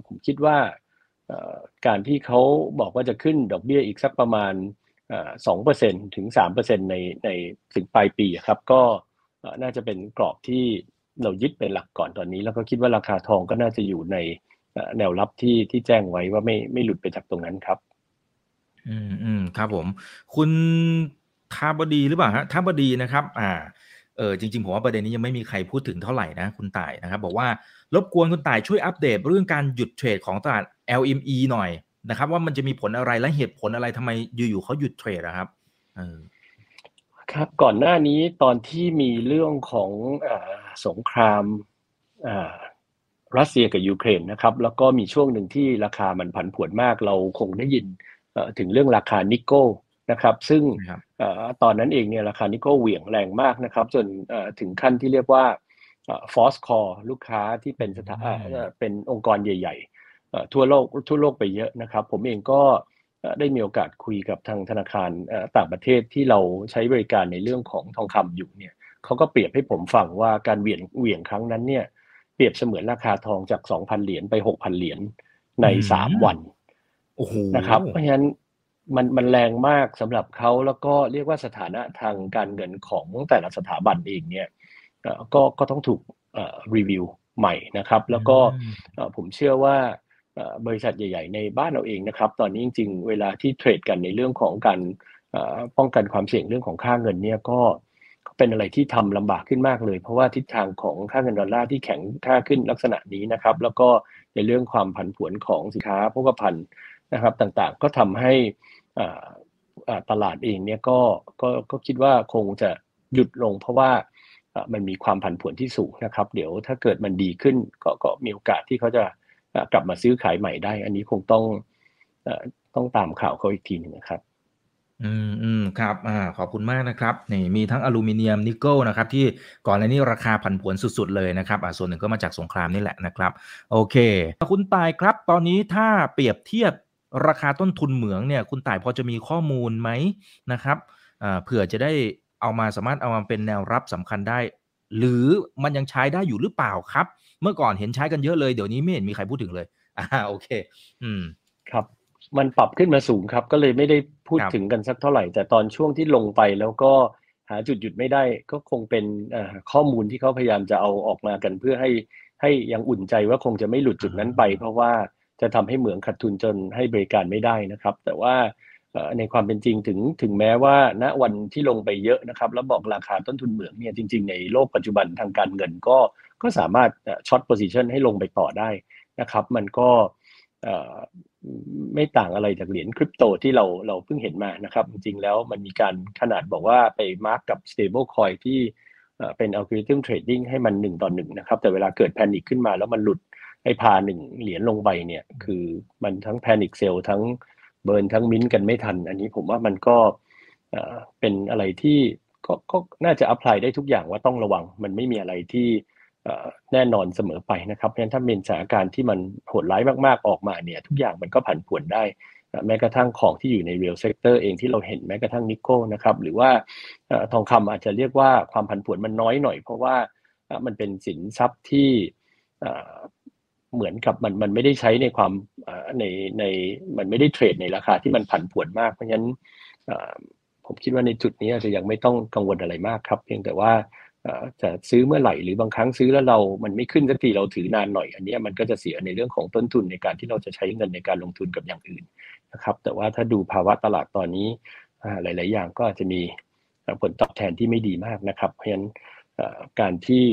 [SPEAKER 2] ผมคิดว่าการที่เขาบอกว่าจะขึ้นดอกเบี้ยอีกสักประมาณ 2%ถึง3%ในในถึงปลายปีครับ ก็น่าจะเป็นกรอบที่เรายึดเป็นหลักก่อนตอนนี้ แล้วก็คิดว่าราคาทองก็น่าจะอยู่ในแนวรับที่ที่แจ้งไว้ว่าไม่ไม่หลุดไปจากตรงนั้นครับ
[SPEAKER 1] อืมอืมครับผม คุณทาบดีหรือเปล่าฮะทาบดีนะครับ อ่าเออจริงๆผมว่าประเด็นนี้ยังไม่มีใครพูดถึงเท่าไหร่นะคุณต่ายนะครับ บอกว่ารบกวนคุณต่ายช่วยอัปเดตเรื่องการหยุดเทรดของตลาด LME หน่อย นะครับ ว่ามันจะมีผลอะไรและเหตุผลอะไรทำไมอยู่ๆเขาหยุดเทรดนะครับเออ
[SPEAKER 2] ครับก่อนหน้านี้ตอนที่มีเรื่องของอสงครามรัสเซียกับยูเครนนะครับ แล้วก็มีช่วงหนึ่งที่ราคามันผันผวนมากเราคงได้ยินถึงเรื่องราคานิกเกิลนะครับ ซึ่งตอนนั้นเองเนี่ยราคานิกเกิลเหวี่ยงแรงมากนะครับ จนถึงขั้นที่เรียกว่า force call ลูกค้าที่เป็นสถาเป็นองค์กรใหญ่ๆ ทั่วโลกทั่วโลกไปเยอะนะครับ ผมเองก็ได้มีโอกาสคุยกับทางธนาคารต่างประเทศที่เราใช้บริการในเรื่องของทองคำอยู่เนี่ยเขาก็เปรียบให้ผมฟังว่าการเหวี่ยงเหวี่ยงครั้งนั้นเนี่ยเปรียบเสมือนราคาทองจาก 2,000 เหรียญไป 6,000 เหรียญใน 3 วันนะครับ เพราะฉะนั้นมันมันแรงมากสำหรับเขาแล้วก็เรียกว่าสถานะทางการเงินของแต่ละสถาบันเองเนี่ยก็ก็ต้องถูกรีวิวใหม่นะครับ แล้วก็ผมเชื่อว่า บริษัทใหญ่ ๆ ในบ้านเราเองนะครับ ตอนนี้จริง ๆ เวลาที่เทรดกันในเรื่องของการป้องกันความเสี่ยงเรื่องของค่าเงินเนี่ยก็เป็นอะไรที่ทำลำบากขึ้นมากเลย เพราะว่าทิศทางของค่าเงินดอลลาร์ที่แข็งค่าขึ้นลักษณะนี้นะครับ แล้วก็ในเรื่องความผันผวนของสินค้าพกพันนะครับต่างๆ ก็ทำให้ตลาดเองเนี่ยก็ก็ก็คิดว่าคงจะหยุดลง เพราะว่ามันมีความผันผวนที่สูงนะครับ เดี๋ยวถ้าเกิดมันดีขึ้นก็ก็มีโอกาสที่เขาจะ กลับมาซื้อขายใหม่ได้ อันนี้คงต้องต้องตามข่าวเขาอีกทีหนึ่งนะครับ
[SPEAKER 1] อืมอืมครับอ่าขอบคุณมากนะครับนี่มีทั้งอลูมิเนียมนิกเกิลนะครับที่ก่อนหน้านี้ราคาผันผวนสุดๆเลยนะครับอ่าส่วนหนึ่งก็มาจากสงครามนี่แหละนะครับโอเค คุณต่ายครับ ตอนนี้ถ้าเปรียบเทียบราคาต้นทุนเหมืองเนี่ยคุณต่ายพอจะมีข้อมูลไหมนะครับอ่าเผื่อจะได้เอามาสามารถเอามาเป็นแนวรับสำคัญได้ หรือมันยังใช้ได้อยู่หรือเปล่าครับ เมื่อก่อนเห็นใช้กันเยอะเลยเดี๋ยวนี้ไม่เห็นมีใครพูดถึงเลยอ่าโอเค อืม
[SPEAKER 2] ครับ มันปรับขึ้นมาสูงครับ ก็เลยไม่ได้พูดถึงกันสักเท่าไหร่ แต่ตอนช่วงที่ลงไปแล้วก็หาจุดหยุดไม่ได้ก็คงเป็นข้อมูลที่เขาพยายามจะเอาออกมากันเพื่อให้ให้ยังอุ่นใจว่าคงจะไม่หลุดจุดนั้นไป เพราะว่าจะทำให้เหมืองขาดทุนจนให้บริการไม่ได้นะครับ แต่ว่าในความเป็นจริงถึงถึงแม้ว่าณวันที่ลงไปเยอะนะครับ แล้วบอกราคาต้นทุนเหมืองเนี่ยจริง ๆ ในโลกปัจจุบันทางการเงินก็ ก็สามารถ short position ให้ลงไปต่อได้นะครับ มันก็ไม่ต่างอะไรจากเหรียญคริปโตที่เราเราเพิ่งเห็นมานะครับ จริงๆแล้วมันมีการขนาดบอกว่าไป mark กับ stable coin ที่เป็น algorithm trading ให้มันหนึ่งต่อหนึ่งนะครับ แต่เวลาเกิด panic ขึ้นมาแล้วมันหลุดไอ้ par หนึ่งเหรียญลงไปเนี่ย คือมันทั้ง panic sell ทั้ง burn ทั้งมิ้นกันไม่ทัน อันนี้ผมว่ามันก็เป็นอะไรที่ก็ก็น่าจะ apply ได้ทุกอย่างว่าต้องระวัง มันไม่มีอะไรที่ แน่นอนเสมอไปนะครับเพราะฉะนั้นถ้าเป็นสถานการณ์ที่มันโหดร้ายมากๆออกมาเนี่ยทุกอย่างมันก็ผันผวนได้แม้กระทั่งของที่อยู่ใน real sector เองที่เราเห็นแม้กระทั่งนิกเกิลนะครับหรือว่าทองคำอาจจะเรียกว่าความผันผวนมันน้อยหน่อย เพราะว่ามันเป็นสินทรัพย์ที่เหมือนกับมันมันไม่ได้ใช้ในความในในมันไม่ได้เทรดในราคาที่มันผันผวนมากเพราะฉะนั้นผมคิดว่าในจุดนี้อาจจะยังไม่ต้องกังวลอะไรมากครับ เพียงแต่ว่า จะซื้อเมื่อไหร่หรือบางครั้งซื้อแล้วเรา มันไม่ขึ้นสักทีเราถือนานหน่อย อันนี้มันก็จะเสียในเรื่องของต้นทุนในการที่เราจะใช้เงินในการลงทุนกับอย่างอื่นนะครับ แต่ว่าถ้าดูภาวะตลาดตอนนี้หลาย ๆ อย่างก็อาจจะมีผลตอบแทนที่ไม่ดีมากนะครับ เพราะฉะนั้นการที่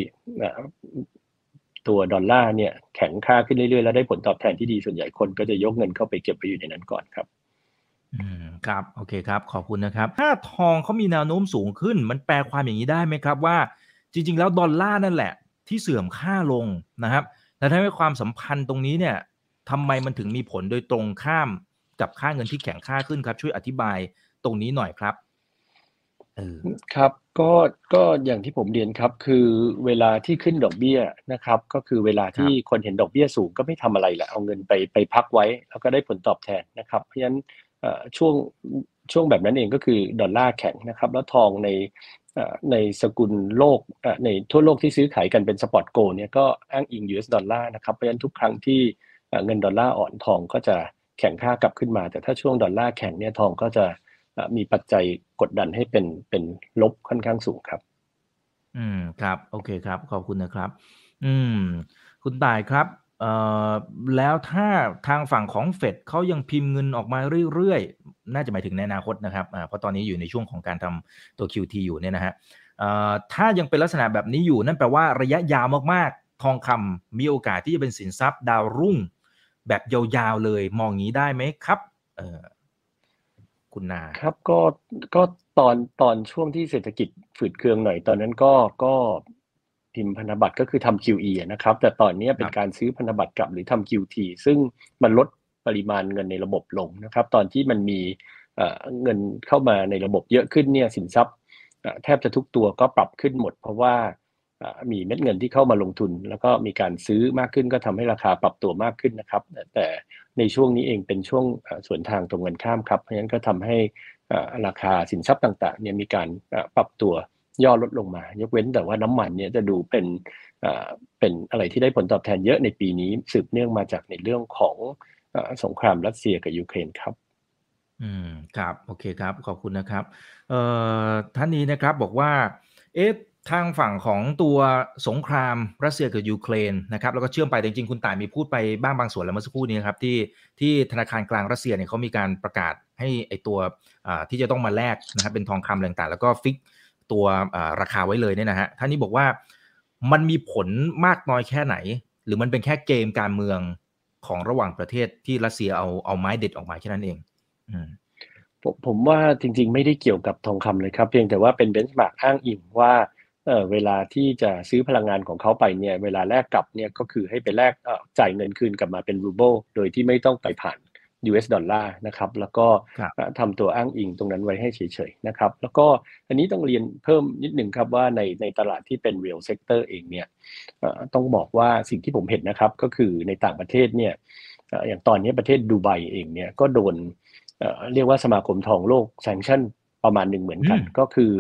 [SPEAKER 2] ตัวดอลลาร์เนี่ยแข็งค่าขึ้นเรื่อย ๆ แล้วได้ผลตอบแทนที่ดีส่วนใหญ่คนก็จะยกเงินเข้าไปเก็บไปอยู่ในนั้นก่อนครับ
[SPEAKER 1] อืมครับโอเคครับขอบคุณนะครับถ้าทองเขามีแนวโน้มสูงขึ้น มันแปลความอย่างนี้ได้ไหมครับว่า จริง ๆ แล้วดอลลาร์นั่นแหละ ที่เสื่อมค่าลงนะครับแต่ถ้าให้ความสัมพันธ์ตรงนี้เนี่ยทำไมมันถึงมีผลโดยตรงข้ามกับค่าเงินที่แข็งค่าขึ้นครับ ช่วยอธิบายตรงนี้หน่อยครับเออ
[SPEAKER 2] ครับก็ก็อย่างที่ผมเรียนครับ คือเวลาที่ขึ้นดอกเบี้ยนะครับ ก็คือเวลาที่
[SPEAKER 1] ครับ
[SPEAKER 2] คนเห็นดอกเบี้ยสูงก็ไม่ทำอะไรแหละเอาเงินไปไปพักไว้ แล้วก็ได้ผลตอบแทนนะครับ เพราะฉะนั้นเอ่อ ช่วงช่วงแบบนั้นเองก็คือดอลลาร์แข็งนะครับ แล้วทองในในสกุลโลกในทั่วโลกที่ซื้อขายกันเป็นสปอตโกเนี่ยก็อ้างอิง US ดอลลาร์นะครับเพราะฉะนั้นทุกครั้งที่เงินดอลลาร์อ่อนทองก็จะแข็งค่ากลับขึ้นมา แต่ถ้าช่วงดอลลาร์แข็งเนี่ยทองก็จะมีปัจจัยกดดันให้เป็นเป็นลบค่อนข้างสูงครับ
[SPEAKER 1] อืมครับ โอเคครับ ขอบคุณนะครับ อืม คุณตายครับ แล้วถ้าทางฝั่งของเฟดเขายังพิมพ์เงินออกมาเรื่อยๆ น่าจะหมายถึงในอนาคตนะครับ เพราะตอนนี้อยู่ในช่วงของการทำตัว QT อยู่เนี่ยนะฮะถ้ายังเป็นลักษณะแบบนี้อยู่นั่นแปลว่าระยะยาวมากๆ ทองคำมีโอกาสที่จะเป็นสินทรัพย์ดาวรุ่ง แบบยาวๆเลยมองงี้ได้ไหมครับคุณนา
[SPEAKER 2] ครับก็ก็ตอนตอนช่วงที่เศรษฐกิจฝืดเคืองหน่อยตอนนั้นก็ก็ พิมพ์พันธบัตรก็คือทำ QE อะนะครับ แต่ตอนนี้
[SPEAKER 1] ค
[SPEAKER 2] เป็น
[SPEAKER 1] รับ
[SPEAKER 2] การซื้อพันธบัตรกลับหรือทำ QT ซึ่งมันลดปริมาณเงินในระบบลงนะครับ ตอนที่มันมีเอ่อเงินเข้ามาในระบบเยอะขึ้นเนี่ยสินทรัพย์เอ่อแทบจะทุกตัวก็ปรับขึ้นหมด เพราะว่าเอ่อมีเม็ดเงินที่เข้ามาลงทุน แล้วก็มีการซื้อมากขึ้นก็ทำให้ราคาปรับตัวมากขึ้นนะครับ แต่แต่ในช่วงนี้เองเป็นช่วงเอ่อสวนทางตรงกันข้ามครับ เพราะฉะนั้นก็ทำให้เอ่อราคาสินทรัพย์ต่างๆเนี่ยมีการเอ่อปรับตัว ย่อลดลงมา ยกเว้นแต่ว่าน้ำมันเนี่ยจะดูเป็นเป็นอะไรที่ได้ผลตอบแทนเยอะในปีนี้สืบเนื่องมาจากในเรื่องของอสงครามรัสเซียกับยูเครนครับ
[SPEAKER 1] อืมครับโอเคครับขอบคุณนะครับเอ่อท่านนี้นะครับบอกว่าเอ๊ะทางฝั่งของตัวสงครามรัสเซียกับยูเครนนะครับแล้วก็เชื่อมไปจริงๆคุณต่ายมีพูดไปบ้างบางส่วนแล้วเมื่อสักครู่นี้ครับที่ที่ธนาคารกลางรัสเซียเนี่ยเขามีการประกาศให้ไอตัวอ่าที่จะต้องมาแลกนะครับเป็นทองคำต่างๆ แล้วก็ fix ตัวราคาไว้เลยเนี่ยนะฮะท่านนี้บอกว่ามันมีผลมากน้อยแค่ไหน หรือมันเป็นแค่เกมการเมืองของระหว่างประเทศที่รัสเซียเอาเอาไม้เด็ดออกมาแค่นั้นเองอ
[SPEAKER 2] ผมผมว่าจริง ๆ ไม่ได้เกี่ยวกับทองคำเลยครับเพียงแต่ว่าเป็น benchmark อ้างอิงว่าเออเวลาที่จะซื้อพลังงานของเขาไปเนี่ยเวลาแลกกลับเนี่ยก็คือให้ไปแลกจ่ายเงินคืนกลับมาเป็นรูเบิลโดยที่ไม่ต้องไปผ่าน US ดอลลาร์นะครับแล้วก็
[SPEAKER 1] ครับ
[SPEAKER 2] ทำตัวอ้างอิงตรงนั้นไว้ให้เฉยๆนะครับแล้วก็อันนี้ต้องเรียนเพิ่มนิดหนึ่งครับว่าในในตลาดที่เป็น real sector เองเนี่ยเอ่อต้องบอกว่าสิ่งที่ผมเห็นนะครับก็คือในต่างประเทศเนี่ยเอ่ออย่างตอนนี้ประเทศดูไบเองเนี่ยก็โดนเอ่อเรียกว่าสมาคมทองโลก sanction ประมาณหนึ่งเหมือนกัน
[SPEAKER 1] อืม
[SPEAKER 2] ก็คือ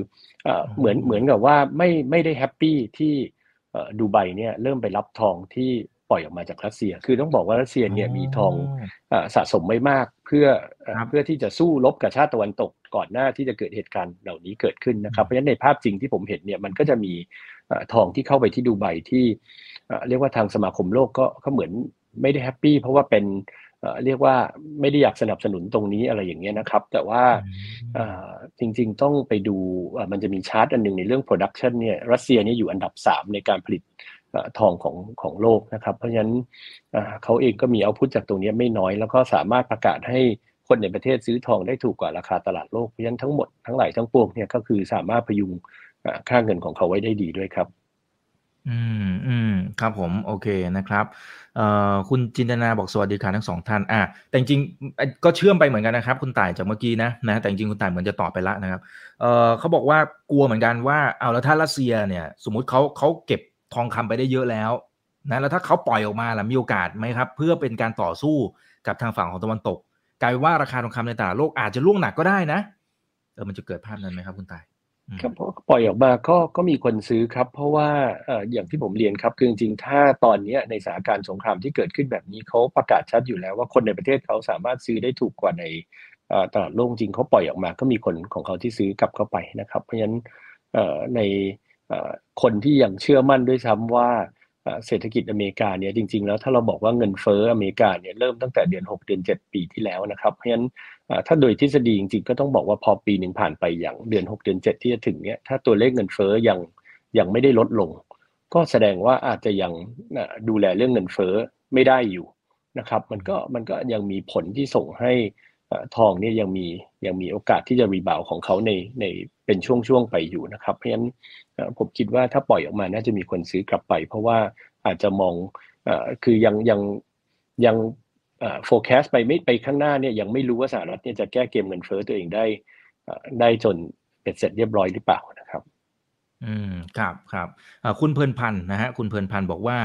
[SPEAKER 2] เอ่อ
[SPEAKER 1] อ๋
[SPEAKER 2] เหมือนเหมือนกับว่าไม่ไม่ได้ happy ที่เอ่อดูไบเนี่ยเริ่มไปรับทองที่ ปล่อยออกมาจากรัสเซีย คือต้องบอกว่ารัสเซีย
[SPEAKER 1] อ๋
[SPEAKER 2] เนี่ยมีทอง
[SPEAKER 1] อ
[SPEAKER 2] เอ่อสะสมไว้มากเพื่อเอ่
[SPEAKER 1] ครับ
[SPEAKER 2] อเพื่อที่จะสู้รบกับชาติตะวันตกก่อนหน้าที่จะเกิดเหตุการณ์เหล่านี้เกิดขึ้น
[SPEAKER 1] อื
[SPEAKER 2] นะครับ เพราะฉะนั้นในภาพจริงที่ผมเห็นเนี่ยมันก็จะมีเอ่อทองที่เข้าไปที่ดูไบที่เอ่อเรียกว่าทางสมาคมโลกก็ก็เหมือนไม่ได้ happy เพราะว่าเป็นเอ่อเรียกว่าไม่ได้อยากสนับสนุนตรงนี้อะไรอย่างเงี้ยนะครับ แต่ว่า
[SPEAKER 1] อื
[SPEAKER 2] เอ่
[SPEAKER 1] ม
[SPEAKER 2] อจริงๆต้องไปดูเอ่อมันจะมีชาร์ตอันหนึ่งในเรื่อง production เนี่ยรัสเซียเนี่ยอยู่อันดับสามในการผลิตเอ่อ ทองของของโลกนะครับ เพราะฉะนั้นเขาเองก็มีเอาพุทจากตรงนี้ไม่น้อย แล้วก็สามารถประกาศให้คนในประเทศซื้อทองได้ถูกกว่าราคาตลาดโลก เพราะฉะนั้นทั้งหมดทั้งหลายทั้งปวงเนี่ยก็คือสามารถพยุงค่าเงินของเขาไว้ได้ดีด้วยครับ
[SPEAKER 1] อืมอืมครับผมโอเคนะครับเอ่อคุณจินตนาบอกสวัสดีค่ะทั้งสองท่านอ่าแต่จริงก็เชื่อมไปเหมือนกันนะครับ คุณต่ายจากเมื่อกี้นะนะแต่จริงคุณต่ายเหมือนจะตอบไปแล้วนะครับเอ่อเขาบอกว่ากลัวเหมือนกันว่าเอาแล้วถ้ารัสเซียเนี่ย สมมุติเขาเขาเก็บ ทองคำไปได้เยอะแล้วนะแล้วถ้าเขาปล่อยออกมาล่ะมีโอกาสไหมครับ เพื่อเป็นการต่อสู้กับทางฝั่งของตะวันตก กลายเป็นว่าราคาทองคำในตลาดโลกอาจจะร่วงหนักก็ได้นะเออมันจะเกิดภาพนั้นไหมครับคุณตาย
[SPEAKER 2] ครับปล่อยออกมาก็ก็มีคนซื้อครับ เพราะว่าอย่างที่ผมเรียนครับคือจริงๆ ถ้าตอนนี้ในสถานการณ์สงครามที่เกิดขึ้นแบบนี้เขาประกาศชัดอยู่แล้วว่าคนในประเทศเขาสามารถซื้อได้ถูกกว่าในตลาดโลกจริงเขาปล่อยออกมาก็มีคนของเขาที่ซื้อกลับเข้าไปนะครับ เพราะฉะนั้นใน คนที่ยังเชื่อมั่นด้วยซ้ำว่าเศรษฐกิจอเมริกาเนี่ยจริง ๆ แล้วถ้าเราบอกว่าเงินเฟ้ออเมริกาเนี่ยเริ่มตั้งแต่เดือน 6 เดือน 7 ปีที่แล้วนะครับ เพราะฉะนั้นถ้าโดยทฤษฎีจริงๆ ก็ต้องบอกว่าพอปีหนึ่งผ่านไปอย่างเดือน 6 เดือน 7 ที่จะถึงเนี้ยถ้าตัวเลขเงินเฟ้อยังยังไม่ได้ลดลง ก็แสดงว่าอาจจะยังดูแลเรื่องเงินเฟ้อไม่ได้อยู่นะครับมันก็มันก็ยังมีผลที่ส่งให้ทองเนี่ยยังมียังมีโอกาสที่จะรีบาวของเขาในในเป็นช่วงๆไปอยู่นะครับ เพราะฉะนั้น ผมคิดว่าถ้าปล่อยออกมาน่าจะมีคนซื้อกลับไป เพราะว่าอาจจะมองอคือยังยังยังอ่า forecast ไปไม่ไปข้างหน้าเนี่ยยังไม่รู้ว่าสหรัฐเนี่ยจะแก้เกมเงินเฟ้อตัวเองได้ได้จนเป็นเสร็จเรียบร้อยหรือเปล่านะครับ
[SPEAKER 1] อืมครับครับคุณเพลินพันธ์นะฮะคุณเพลินพันธ์บอกว่า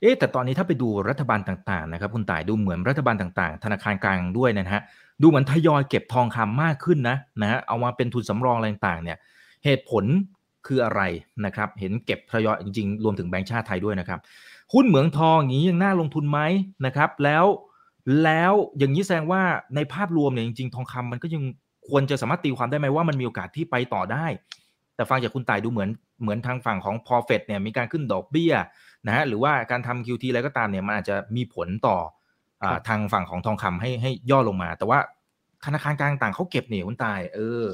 [SPEAKER 1] เอ๊แต่ตอนนี้ถ้าไปดูรัฐบาลต่างๆนะครับ คุณต่ายดูเหมือนรัฐบาลต่างๆ ธนาคารกลางด้วยนะฮะดูเหมือนทยอยเก็บทองคำมากขึ้นนะนะฮะเอามาเป็นทุนสำรองอะไรต่างๆเนี่ย เหตุผล คืออะไรนะครับ เห็นเก็บทยอยจริงๆ รวมถึงแบงก์ชาติไทยด้วยนะครับ หุ้นเหมืองทองอย่างนี้ยังน่าลงทุนไหมนะครับ แล้วแล้วอย่างนี้แสดงว่าในภาพรวมเนี่ยจริงๆ ทองคำมันก็ยังควรจะสามารถตีความได้ไหมว่ามันมีโอกาสที่ไปต่อได้ แต่ฟังจากคุณต่ายดูเหมือนเหมือนทางฝั่งของพอเฟดเนี่ยมีการขึ้นดอกเบี้ยนะฮะหรือว่าการทำ QT อะไรก็ตามเนี่ยมันอาจจะมีผลต่ออทางฝั่งของทองคำให้ให้ย่อลงมา แต่ว่าธนาคารกลางต่างเขาเก็บเนี่ยคุณตาย เออ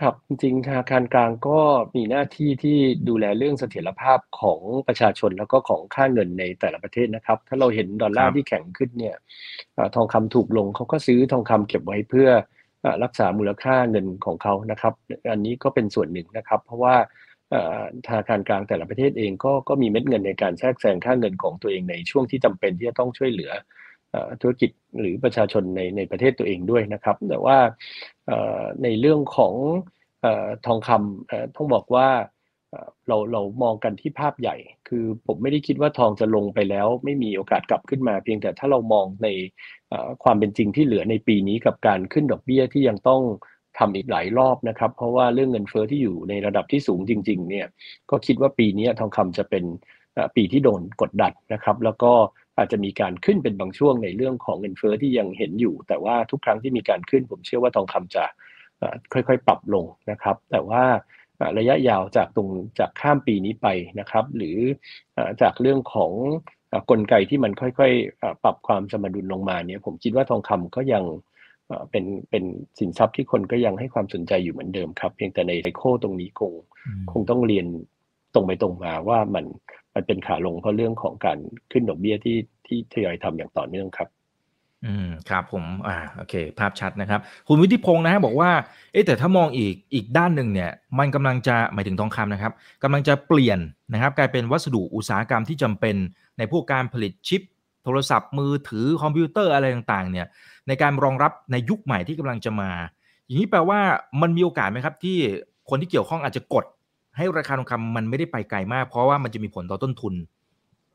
[SPEAKER 2] ครับ จริง ๆ ธนาคารกลางก็มีหน้าที่ที่ดูแลเรื่องเสถียรภาพของประชาชน แล้วก็ของค่าเงินในแต่ละประเทศนะครับ ถ้าเราเห็นดอลลาร์ที่แข็งขึ้นเนี่ยทองคำถูกลงเขาก็ซื้อทองคำเก็บไว้เพื่อรักษามูลค่าเงินของเขานะครับ อันนี้ก็เป็นส่วนหนึ่งนะครับ เพราะว่าธนาคารกลางแต่ละประเทศเองก็ก็มีเม็ดเงินในการแทรกแซงค่าเงินของตัวเองในช่วงที่จำเป็นที่จะต้องช่วยเหลือ ธุรกิจหรือประชาชนในในประเทศตัวเองด้วยนะครับ แต่ว่าในเรื่องของทองคำต้องบอกว่าเราเรามองกันที่ภาพใหญ่ คือผมไม่ได้คิดว่าทองจะลงไปแล้ว ไม่มีโอกาสกลับขึ้นมา เพียงแต่ถ้าเรามองในความเป็นจริงที่เหลือในปีนี้กับการขึ้นดอกเบี้ยที่ยังต้องทำอีกหลายรอบนะครับ เพราะว่าเรื่องเงินเฟอ้อที่อยู่ในระดับที่สูงจริง ๆ เนี่ย ก็คิดว่าปีนี้ทองคำจะเป็นปีที่โดนกดดันนะครับ แล้วก็ อาจจะมีการขึ้นเป็นบางช่วงในเรื่องของเงินเฟอ้อที่ยังเห็นอยู่ แต่ว่าทุกครั้งที่มีการขึ้น ผมเชื่อว่าทองคำจะค่อยๆ ปรับลงนะครับ แต่ว่าระยะยาวจากตรงจากข้ามปีนี้ไปนะครับ หรือจากเรื่องของกลไกที่มันค่อยๆ ปรับความสมดุลลงมาเนี่ยผมคิดว่าทองคำก็ยังเป็นเป็นสินทรัพย์ที่คนก็ยังให้ความสนใจอยู่เหมือนเดิมครับ เพียงแต่ในไซโคตรงนี้คงคงต้องเรียนตรงไปตรงมาว่ามัน มันเป็นขาลงเพราะเรื่องของการขึ้นดอกเบี้ยที่ที่ทยอยทำอย่างต่อเนื่องครับ
[SPEAKER 1] อืมครับผม อ่าโอเค ภาพชัดนะครับ คุณวิทิพงศ์นะบอกว่า เอ๊แต่ถ้ามองอีกอีกด้านหนึ่งเนี่ย มันกำลังจะหมายถึงทองคำนะครับกำลังจะเปลี่ยนนะครับ กลายเป็นวัสดุอุตสาหกรรมที่จำเป็นในพวกการผลิตชิป โทรศัพท์มือถือคอมพิวเตอร์อะไรต่างๆ เนี่ย ในการรองรับในยุคใหม่ที่กำลังจะมา อย่างนี้แปลว่ามันมีโอกาสไหมครับ ที่คนที่เกี่ยวข้องอาจจะกด ให้ราคาทองคำมันไม่ได้ไปไกลมาก เพราะว่ามันจะมีผลต่อต้นทุน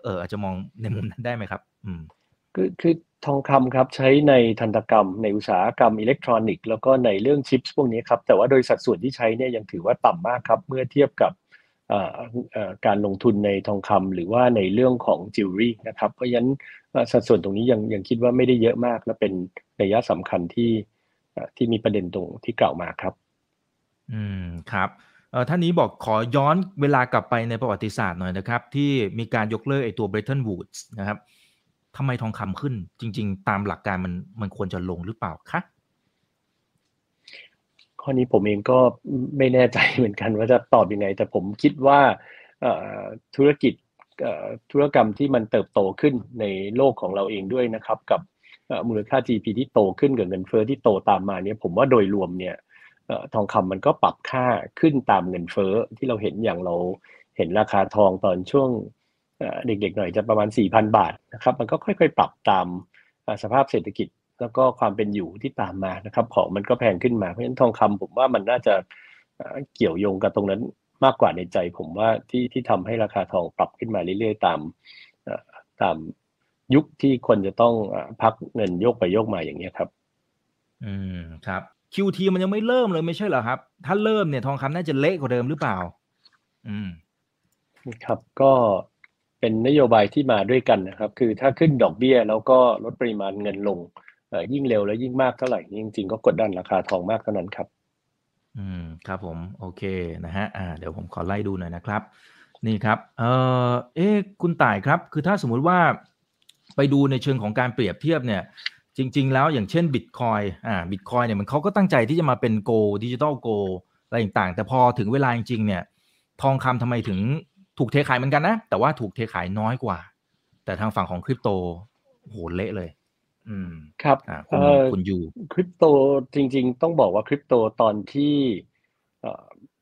[SPEAKER 1] เอออาจจะมองในมุมนั้นได้ไหมครับ อืม
[SPEAKER 2] คือคือทองคำครับใช้ในทันตกรรม ในอุตสาหกรรมอิเล็กทรอนิกส์แล้วก็ในเรื่อง chips พวกนี้ครับ แต่ว่าโดยสัดส่วนที่ใช้เนี่ยยังถือว่าต่ำมากครับ เมื่อเทียบกับการลงทุนในทองคำหรือว่าในเรื่องของจิวเวลรี่นะครับ เพราะฉะนั้นสัดส่วนตรงนี้ยังยังคิดว่าไม่ได้เยอะมาก และเป็นนัยยะสำคัญที่ที่มีประเด็นตรงที่กล่าวมาครับ
[SPEAKER 1] อืมครับ ท่านนี้บอกขอย้อนเวลากลับไปในประวัติศาสตร์หน่อยนะครับ ที่มีการยกเลิกไอ้ตัว Bretton Woods นะครับทำไมทองคำขึ้นจริง ๆ ตามหลักการมันมันควรจะลงหรือเปล่าคะ
[SPEAKER 2] ข้อนี้ผมเองก็ไม่แน่ใจเหมือนกันว่าจะตอบยังไง แต่ผมคิดว่าธุรกิจธุรกรรมที่มันเติบโตขึ้นในโลกของเราเองด้วยนะครับ กับมูลค่า GDP ที่โตขึ้นกับเงินเฟ้อที่โตตามมาเนี่ยผมว่าโดยรวมเนี่ย ทองคำมันก็ปรับค่าขึ้นตามเงินเฟ้อที่เราเห็นอย่างเราเห็นราคาทองตอนช่วงเด็กๆหน่อยจะประมาณ 4,000 บาทนะครับมันก็ค่อยๆ ปรับตามสภาพเศรษฐกิจแล้วก็ความเป็นอยู่ที่ตามมานะครับของมันก็แพงขึ้นมาเพราะฉะนั้นทองคำผมว่ามันน่าจะเกี่ยวโยงกับตรงนั้นมากกว่าในใจ ผมว่าที่ที่ทำให้ราคาทองปรับขึ้นมาเรื่อยๆ ตามตามยุคที่คนจะต้องพักเงินโยกไปโยกมาอย่างนี้ครับ
[SPEAKER 1] อืมครับ QT มันยังไม่เริ่มเลยไม่ใช่เหรอครับ ถ้าเริ่มเนี่ยทองคำน่าจะเละกว่าเดิมหรือเปล่า อืม
[SPEAKER 2] ครับ ก็เป็นนโยบายที่มาด้วยกันนะครับ คือถ้าขึ้นดอกเบี้ย แล้วก็ลดปริมาณเงินลงยิ่งเร็วและยิ่งมากเท่าไหร่นี่จริงๆก็กดดันราคาทองมากเท่านั้นครับ
[SPEAKER 1] อืมครับผม โอเคนะฮะอ่าเดี๋ยวผมขอไล่ดูหน่อยนะครับ นี่ครับ เออเอ๊คุณต่ายครับ คือถ้าสมมุติว่าไปดูในเชิงของการเปรียบเทียบเนี่ย จริง ๆ แล้วอย่างเช่นบิตคอยน์อ่าบิตคอยน์เนี่ยมันเขาก็ตั้งใจที่จะมาเป็น gold digital gold อะไรต่างๆ แต่พอถึงเวลาจริงๆเนี่ยทองคำทำไมถึงถูกเทขายเหมือนกันนะ แต่ว่าถูกเทขายน้อยกว่า แต่ทางฝั่งของคริปโตโหเละเลย อืม
[SPEAKER 2] ครับ
[SPEAKER 1] คุณคุณยู
[SPEAKER 2] คริปโตจริง ๆ ต้องบอกว่าคริปโตตอนที่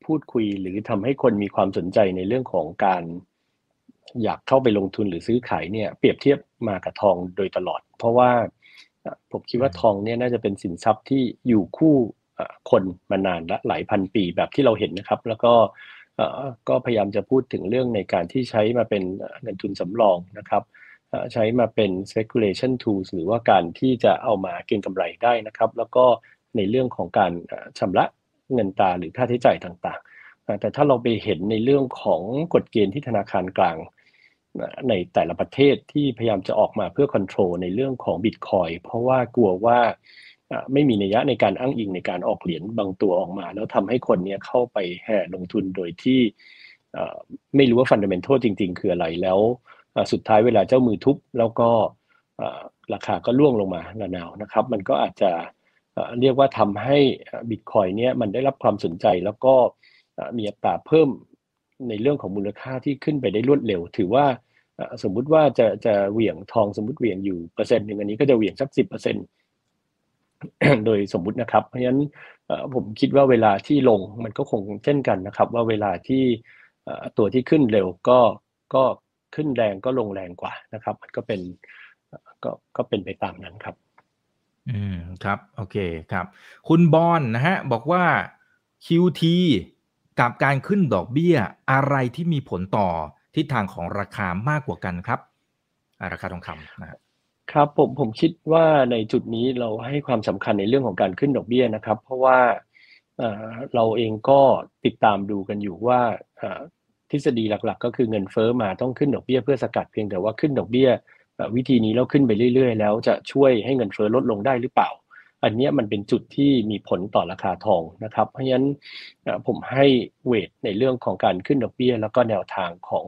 [SPEAKER 2] พูดคุยหรือทำให้คนมีความสนใจในเรื่องของการอยากเข้าไปลงทุนหรือซื้อขายเนี่ย เปรียบเทียบมากับทองโดยตลอด เพราะว่า ผมคิดว่าทองเนี่ยน่าจะเป็นสินทรัพย์ที่อยู่คู่คนมานานละหลายพันปีแบบที่เราเห็นนะครับ แล้วก็ก็พยายามจะพูดถึงเรื่องในการที่ใช้มาเป็นเงินทุนสำรองนะครับใช้มาเป็น speculation tools หรือว่าการที่จะเอามาเก็งกำไรได้นะครับ แล้วก็ในเรื่องของการชำระเงินตาหรือค่าใช้จ่ายต่างๆ แต่ถ้าเราไปเห็นในเรื่องของกฎเกณฑ์ที่ธนาคารกลาง ในแต่ละประเทศที่พยายามจะออกมาเพื่อ control ในเรื่องของบิตคอยน์เพราะว่ากลัวว่าไม่มีนัยยะในการอ้างอิงในการออกเหรียญบางตัวออกมา แล้วทำให้คนเนี้ยเข้าไปแห่ลงทุนโดยที่ไม่รู้ว่า fundamental จริง ๆ คืออะไรแล้วสุดท้ายเวลาเจ้ามือทุบแล้วก็ราคาก็ร่วงลงมาระนาวนะครับ มันก็อาจจะเรียกว่าทำให้บิตคอยเนี่ยมันได้รับความสนใจแล้วก็มีอัตราเพิ่ม ในเรื่องของมูลค่าที่ขึ้นไปได้รวดเร็ว ถือว่าสมมุติว่าจะจะเหวี่ยงทองสมมุติเหวี่ยงอยู่เปอร์เซ็นต์หนึ่งอันนี้ก็จะเหวี่ยงสักสิบเปอร์เซ็นต์โดยสมมุตินะครับ เพราะฉะนั้นผมคิดว่าเวลาที่ลงมันก็คงเช่นกันนะครับ ว่าเวลาที่ตัวที่ขึ้นเร็วก็ก็ขึ้นแรงก็ลงแรงกว่านะครับ มันก็เป็นก็ก็เป็นไปตามนั้นครับ
[SPEAKER 1] อืมครับ โอเคครับ คุณบอลนะฮะ บอกว่า QT กับการขึ้นดอกเบี้ยอะไรที่มีผลต่อทิศทางของราคามากกว่ากันครับราคาทองคำนะครับ
[SPEAKER 2] ครับผมผมคิดว่าในจุดนี้เราให้ความสำคัญในเรื่องของการขึ้นดอกเบี้ยนะครับ เพราะว่าเราเองก็ติดตามดูกันอยู่ว่าทฤษฎีหลักๆ ก็คือเงินเฟอ้อมาต้องขึ้นดอกเบี้ยเพื่อสกัดเพียงแต่ว่าขึ้นดอกเบี้ย วิธีนี้แล้วขึ้นไปเรื่อย ๆ แล้วจะช่วยให้เงินเฟอ้อลดลงได้หรือเปล่า อันนี้มันเป็นจุดที่มีผลต่อราคาทองนะครับ เพราะฉะนั้นผมให้เวทในเรื่องของการขึ้นดอกเบี้ย แล้วก็แนวทางของ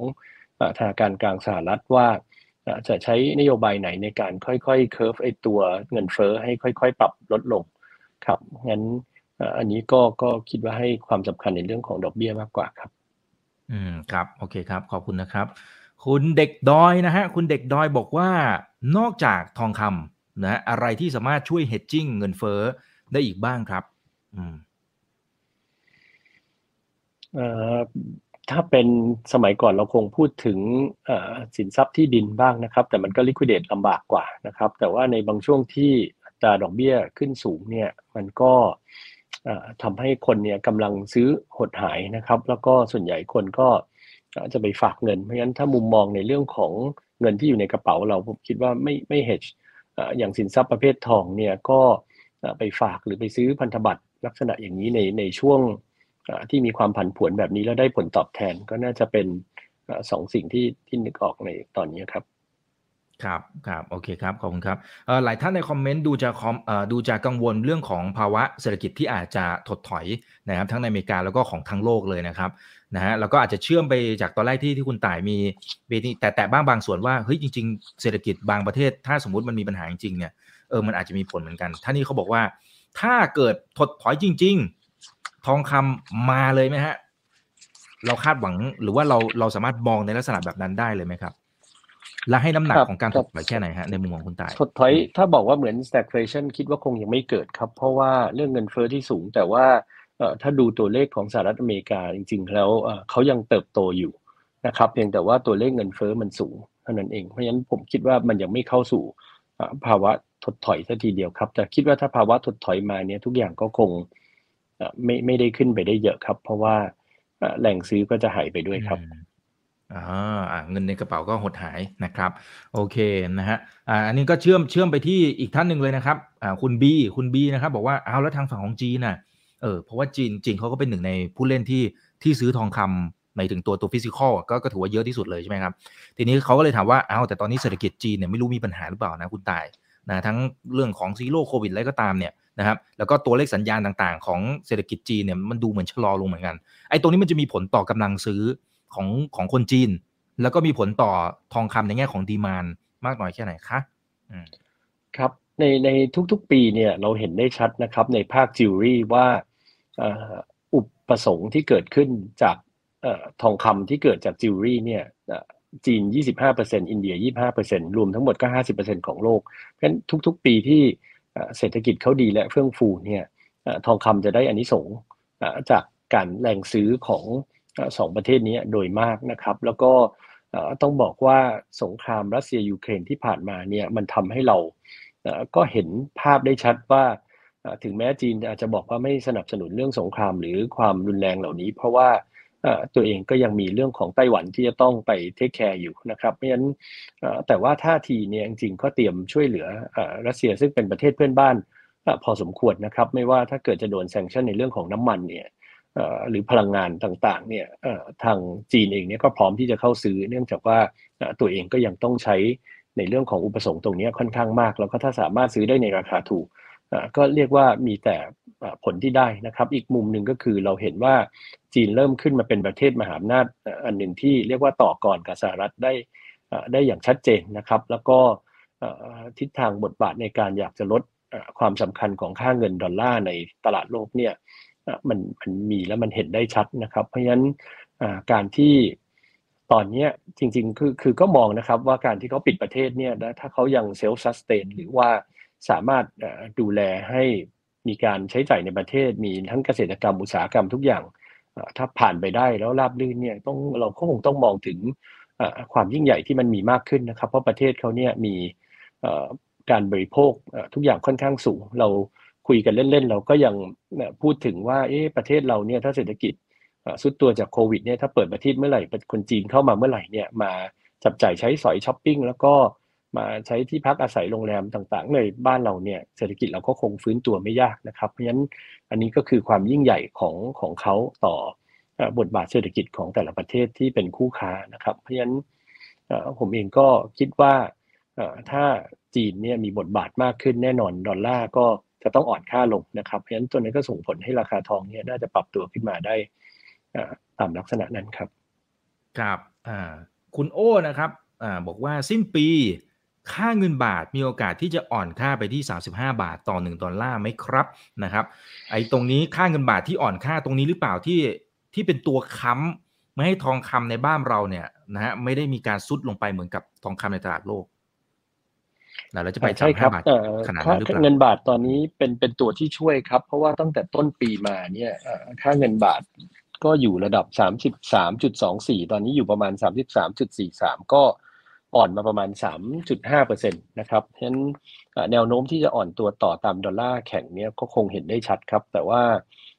[SPEAKER 2] ธนาคารกลางสหรัฐว่าจะใช้นโยบายไหนในการค่อยๆเคอร์ฟไอตัวเงินเฟ้อให้ค่อยๆ ปรับลดลงครับงั้นอันนี้ก็ก็คิดว่าให้ความสำคัญในเรื่องของดอกเบี้ยมากกว่าครับ
[SPEAKER 1] อืมครับโอเคครับ ขอบคุณนะครับ คุณเด็กดอยนะฮะคุณเด็กดอยบอกว่านอกจากทองคำ นะอะไรที่สามารถช่วยเฮดจิ้งเงินเฟ้อได้อีกบ้างครับอืม
[SPEAKER 2] ถ้าเป็นสมัยก่อนเราคงพูดถึงสินทรัพย์ที่ดินบ้างนะครับ แต่มันก็ลิควิดเดตลำบากกว่านะครับ แต่ว่าในบางช่วงที่อัตราดอกเบี้ยขึ้นสูงเนี่ย มันก็ทำให้คนเนี่ยกำลังซื้อหดหายนะครับ แล้วก็ส่วนใหญ่คนก็จะไปฝากเงิน เพราะฉะนั้นถ้ามุมมองในเรื่องของเงินที่อยู่ในกระเป๋าเราผมคิดว่าไม่ไม่เฮด อย่างสินทรัพย์ประเภททองเนี่ยก็ไปฝากหรือไปซื้อพันธบัตรลักษณะอย่างนี้ในในช่วงที่มีความผันผวนแบบนี้แล้วได้ผลตอบแทนก็น่าจะเป็นสองสิ่งที่ที่นึกออกในตอนนี้ครับ
[SPEAKER 1] ครับครับโอเคครับขอบคุณครับหลายท่านในคอมเมนต์ดูจะคอมดูจะกังวลเรื่องของภาวะเศรษฐกิจที่อาจจะถดถอยนะครับทั้งในอเมริกาแล้วก็ของทั้งโลกเลยนะครับ นะฮะแล้วก็อาจจะเชื่อมไปจากตอนแรกที่ที่คุณต่ายมีแต่แต่บ้างบางส่วนว่าเฮ้ยจริง ๆ เศรษฐกิจบางประเทศ ถ้าสมมุติมันมีปัญหาจริงๆเนี่ยเออมันอาจจะมีผลเหมือนกัน ท่านี้เขาบอกว่า ถ้าเกิดถดถอยจริง ๆ ทองคำมาเลยไหมฮะ เราคาดหวังหรือว่าเราเราสามารถมองในลักษณะแบบนั้นได้เลยไหมครับ และให้น้ำหนักของการถดถอยแค่ไหนฮะในมุมมองคุณตาย
[SPEAKER 2] ถดถอยถ้าบอกว่าเหมือน stagflation คิดว่าคงยังไม่เกิดครับ เพราะว่าเรื่องเงินเฟอ้อที่สูงแต่ว่า ถ้าดูตัวเลขของสหรัฐอเมริกาจริง ๆ แล้วเขายังเติบโตอยู่นะครับ เพียงแต่ว่าตัวเลขเงินเฟอ้อมันสูงเท่านั้นเอง เพราะฉะนั้นผมคิดว่ามันยังไม่เข้าสู่ภาวะถดถอยสัทีเดียวครับ แต่คิดว่าถ้าภาวะถดถอยมาเนี่ยทุกอย่างก็คงไม่ไม่ได้ขึ้นไปได้เยอะครับ เพราะว่าแหล่งซื้อก็จะหายไปด้วยครับ
[SPEAKER 1] อ่าเงินในกระเป๋าก็หดหายนะครับ โอเคนะฮะอ่าอันนี้ก็เชื่อมเชื่อมไปที่อีกท่านหนึ่งเลยนะครับอ่าคุณบีคุณบีนะครับ บอกว่าเอาแล้วทางฝั่งของจีนน่ะ เออเพราะว่าจีนจีนเขาก็เป็นหนึ่งในผู้เล่นที่ที่ซื้อทองคำในถึงตัวตัว physical ก็ก็ถือว่าเยอะที่สุดเลยใช่ไหมครับ ทีนี้เขาก็เลยถามว่าเอาแต่ตอนนี้เศรษฐกิจจีนเนี่ยไม่รู้มีปัญหาหรือเปล่านะคุณต่ายนะทั้งเรื่องของ zero covid อะไรก็ตามเนี่ยนะครับแล้วก็ตัวเลขสัญญาณต่างๆ ของเศรษฐกิจจีนเนี่ยมันดูเหมือนชะลอลงเหมือนกันไอ้ตรงนี้มันจะมีผลต่อกำลังซื้อของของคนจีน แล้วก็มีผลต่อทองคำในแง่ของ demand มากน้อยแค่ไหนคะ
[SPEAKER 2] ครับในในทุกๆปีเนี่ยเราเห็นได้ชัดนะครับในภาคจิวเวลรี่ว่า อุปสงค์ที่เกิดขึ้นจากทองคำที่เกิดจากจิวเวลรี่เนี่ยจีน 25%อินเดีย 25%รวมทั้งหมดก็ 50%ของโลก เพราะฉะนั้นทุกๆ ปีที่เศรษฐกิจเขาดีและเฟื่องฟูเนี่ยทองคำจะได้อานิสงส์จากการแรงซื้อของสองประเทศนี้โดยมากนะครับ แล้วก็ต้องบอกว่าสงครามรัสเซียยูเครนที่ผ่านมาเนี่ยมันทำให้เราก็เห็นภาพได้ชัดว่า ถึงแม้จีนอาจจะบอกว่าไม่สนับสนุนเรื่องสงครามหรือความรุนแรงเหล่านี้ เพราะว่าตัวเองก็ยังมีเรื่องของไต้หวันที่จะต้องไป take care อยู่นะครับเพราะฉะนั้นแต่ว่าท่าทีเนี่ยจริงๆก็เตรียมช่วยเหลือรัสเซียซึ่งเป็นประเทศเพื่อนบ้านพอสมควรนะครับ ไม่ว่าถ้าเกิดจะโดนแซงชั่นในเรื่องของน้ำมันเนี่ยหรือพลังงานต่างๆเนี่ยทางจีนเองเนี่ยก็พร้อมที่จะเข้าซื้อ เนื่องจากว่าตัวเองก็ยังต้องใช้ในเรื่องของอุปสงค์ตรงนี้ค่อนข้างมาก แล้วก็ถ้าสามารถซื้อได้ในราคาถูก ก็เรียกว่ามีแต่ผลที่ได้นะครับ อีกมุมหนึ่งก็คือเราเห็นว่าจีนเริ่มขึ้นมาเป็นประเทศมหาอำนาจอันหนึ่งที่เรียกว่าต่อก่อนกับสหรัฐได้ได้อย่างชัดเจนนะครับ แล้วก็ทิศทางบทบาทในการอยากจะลดความสำคัญของค่าเงินดอลลาร์ในตลาดโลกเนี่ยมันมันมีแล้วมันเห็นได้ชัดนะครับ เพราะฉะนั้นการที่ตอนนี้จริงๆ คือคือก็มองนะครับว่าการที่เขาปิดประเทศเนี่ยถ้าเขายังเซลฟ์ซัสเตนหรือว่า สามารถดูแลให้มีการใช้จ่ายในประเทศ มีทั้งเกษตรกรรมอุตสาหกรรมทุกอย่าง ถ้าผ่านไปได้แล้วราบรื่นเนี่ยต้องเราก็คงต้องมองถึงความยิ่งใหญ่ที่มันมีมากขึ้นนะครับ เพราะประเทศเขาเนี่ยมีการบริโภคทุกอย่างค่อนข้างสูง เราคุยกันเล่นๆ เราก็ยังพูดถึงว่าเอ๊ะประเทศเราเนี่ยถ้าเศรษฐกิจสุดตัวจากโควิดเนี่ยถ้าเปิดประเทศเมื่อไหร่คนจีนเข้ามาเมื่อไหร่เนี่ยมาจับจ่ายใช้สอยช้อปปิ้งแล้วก็ มาใช้ที่พักอาศัยโรงแรมต่างๆ ในบ้านเราเนี่ยเศรษฐกิจเราก็คงฟื้นตัวไม่ยากนะครับ เพราะฉะนั้นอันนี้ก็คือความยิ่งใหญ่ของของเขาต่อบทบาทเศรษฐกิจของแต่ละประเทศที่เป็นคู่ค้านะครับ เพราะฉะนั้นผมเองก็คิดว่าถ้าจีนเนี่ยมีบทบาทมากขึ้นแน่นอนดอลลาร์ก็จะต้องอ่อนค่าลงนะครับ เพราะฉะนั้นตัวนี้ก็ส่งผลให้ราคาทองเนี่ยน่าจะปรับตัวขึ้นมาได้ตามลักษณะนั้นครับ
[SPEAKER 1] ครับคุณโอ้นะครับอบอกว่าสิ้นปี ค่าเงินบาทมีโอกาสที่จะอ่อนค่าไปที่ 35 บาทต่อ 1 ดอลลาร์ไหมครับนะครับ ไอ้ตรงนี้ค่าเงินบาทที่อ่อนค่าตรงนี้หรือเปล่าที่ที่เป็นตัวค้ำไม่ให้ทองคำในบ้านเราเนี่ยนะฮะไม่ได้มีการซุดลงไปเหมือนกับทองคำในตลาดโลกแล้วจะไป
[SPEAKER 2] ใช่ครับขนาดนั้นหรือเปล่าเงินบาทตอนนี้เป็นเป็นตัวที่ช่วยครับ เพราะว่าตั้งแต่ต้นปีมาเนี่ยค่าเงินบาทก็อยู่ระดับ 33.24 ตอนนี้อยู่ประมาณ 33.43 ก็ อ่อนมาประมาณ 3.5%นะครับเพราะฉะนั้นแนวโน้มที่จะอ่อนตัวต่อตามดอลลาร์แข็งเนี่ยก็คงเห็นได้ชัดครับ แต่ว่า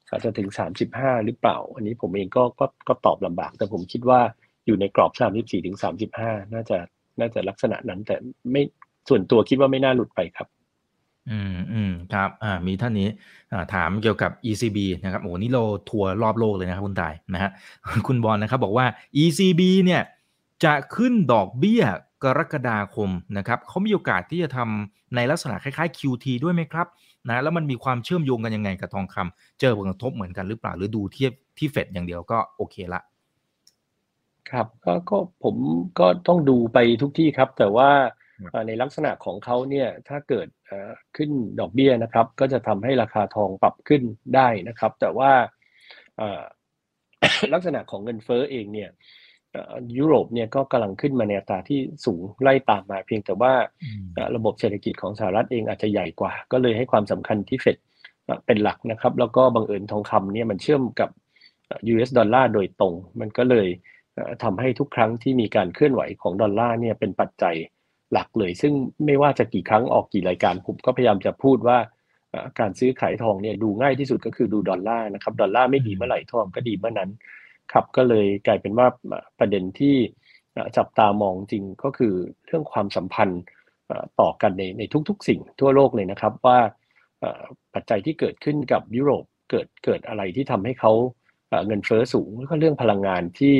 [SPEAKER 2] อาจจะถึง 35 หรือเปล่า อันนี้ผมเองก็ก็ก็ตอบลำบาก แต่ผมคิดว่าอยู่ในกรอบ 34ถึง35 น่าจะน่าจะลักษณะนั้น แต่ไม่ส่วนตัวคิดว่าไม่น่าหลุดไปครับ
[SPEAKER 1] อืมอืมครับ อ่า มีท่านนี้อ่าถามเกี่ยวกับ ECB นะครับโอ้นี่เราทัวร์รอบโลกเลยนะครับคุณตายนะฮะคุณบอลนะครับ บอกว่า ECB เนี่ย จะขึ้นดอกเบี้ยกรกฎาคมนะครับเขามีโอกาสที่จะทำในลักษณะคล้ายๆ QT ด้วยไหมครับนะแล้วมันมีความเชื่อมโยงกันยังไงกับทองคำเจอผลกระทบเหมือนกันหรือเปล่าหรือดูเทียบที่เฟดอย่างเดียวก็โอเคละ
[SPEAKER 2] ครับก็ก็ผมก็ต้องดูไปทุกที่ครับ แต่ว่าในลักษณะของเขาเนี่ยถ้าเกิดขึ้นดอกเบี้ยนะครับ ก็จะทำให้ราคาทองปรับขึ้นได้นะครับ แต่ว่าลักษณะของเงินเฟ้อเองเนี่ย ยุโรปเนี่ยก็กำลังขึ้นมาในอัตราที่สูงไล่ตามมา เพียงแต่ว่าระบบเศรษฐกิจของสหรัฐเองอาจจะใหญ่กว่า ก็เลยให้ความสำคัญที่เฟดเป็นหลักนะครับ แล้วก็บังเอิญทองคำเนี่ยมันเชื่อมกับ US ดอลลาร์โดยตรง มันก็เลยทำให้ทุกครั้งที่มีการเคลื่อนไหวของดอลลาร์เนี่ยเป็นปัจจัยหลักเลย ซึ่งไม่ว่าจะกี่ครั้งออกกี่รายการผมก็พยายามจะพูดว่าการซื้อขายทองเนี่ยดูง่ายที่สุดก็คือดูดอลลาร์นะครับ ดอลลาร์ไม่ดีเมื่อไหร่ทองก็ดีเมื่อนั้น ครับก็เลยกลายเป็นว่าประเด็นที่จับตามองจริงก็คือเรื่องความสัมพันธ์ต่อกันในในทุกๆ สิ่งทั่วโลกเลยนะครับว่าปัจจัยที่เกิดขึ้นกับยุโรปเกิดเกิดอะไรที่ทำให้เขาเงินเฟอ้อสูงแล้วก็เรื่องพลังงานที่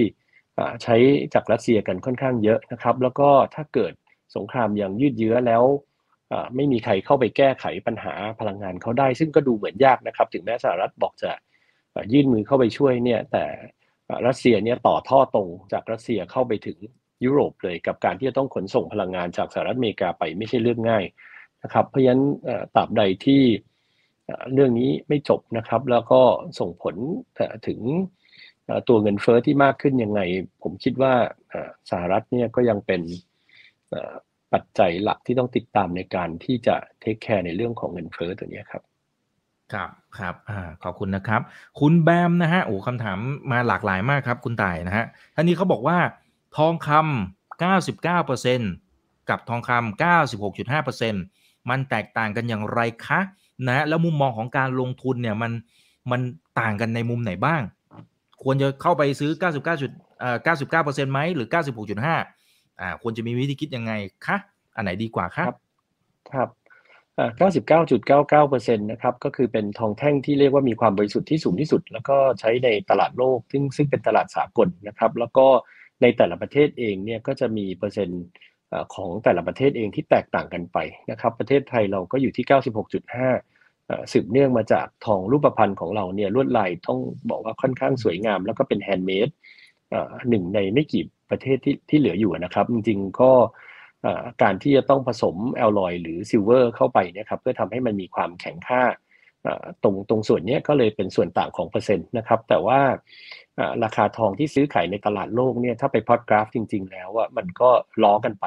[SPEAKER 2] ใช้จากรัสเซียกันค่อนข้างเยอะนะครับ แล้วก็ถ้าเกิดสงครามยังยืดเยื้อแล้วไม่มีใครเข้าไปแก้ไขปัญหาพลังงานเขาได้ ซึ่งก็ดูเหมือนยากนะครับ ถึงแม้สหรัฐบอกจะยื่นมือเข้าไปช่วยเนี่ยแต่ รัสเซียเนี่ยต่อท่อตรงจากรัสเซียเข้าไปถึงยุโรปเลยกับการที่จะต้องขนส่งพลังงานจากสหรัฐอเมริกาไปไม่ใช่เรื่องง่ายนะครับเพราะฉะนั้นตราบใดที่เรื่องนี้ไม่จบนะครับ แล้วก็ส่งผลถึงตัวเงินเฟอ้อที่มากขึ้นยังไง ผมคิดว่าสหรัฐเนี่ยก็ยังเป็นปัจจัยหลักที่ต้องติดตามในการที่จะเทคแคร์ในเรื่องของเงินเฟอ้อตัวนี้ครับ
[SPEAKER 1] ครับครับอ่าขอบคุณนะครับ คุณแบมนะฮะโอ้คำถามมาหลากหลายมากครับ คุณต่ายนะฮะท่านนี้เขาบอกว่า ทองคำ99%กับทองคำ96.5%มันแตกต่างกันอย่างไรคะนะแล้วมุมมองของการลงทุนเนี่ยมันมันต่างกันในมุมไหนบ้าง ควรจะเข้าไปซื้อ 99จุดเอ่อ99%ไหมหรือ 96.5อ่าควรจะมีวิธีคิดยังไงคะอันไหนดีกว่าครับ
[SPEAKER 2] ครับ 99.99%นะครับก็คือเป็นทองแท่งที่เรียกว่ามีความบริสุทธิ์ที่สูงที่สุด แล้วก็ใช้ในตลาดโลก ซึ่งซึ่งเป็นตลาดสากลนะครับ แล้วก็ในแต่ละประเทศเองเนี่ยก็จะมีเปอร์เซ็นต์ของแต่ละประเทศเองที่แตกต่างกันไปนะครับ ประเทศไทยเราก็อยู่ที่ 96.5สืบเนื่องมาจากทองรูปพรรณของเราเนี่ยลวดลายต้องบอกว่าค่อนข้างสวยงาม แล้วก็เป็น handmade หนึ่งในไม่กี่ประเทศที่ที่เหลืออยู่นะครับ จริงๆก็ การที่จะต้องผสมแอลลอยหรือ silver เข้าไปนะครับเพื่อทำให้มันมีความแข็งค่าตรงตรงส่วนนี้ก็เลยเป็นส่วนต่างของเปอร์เซ็นต์นะครับ แต่ว่าราคาทองที่ซื้อขายในตลาดโลกเนี่ยถ้าไปพอดกราฟจริง ๆ แล้วอะมันก็ล้อกันไป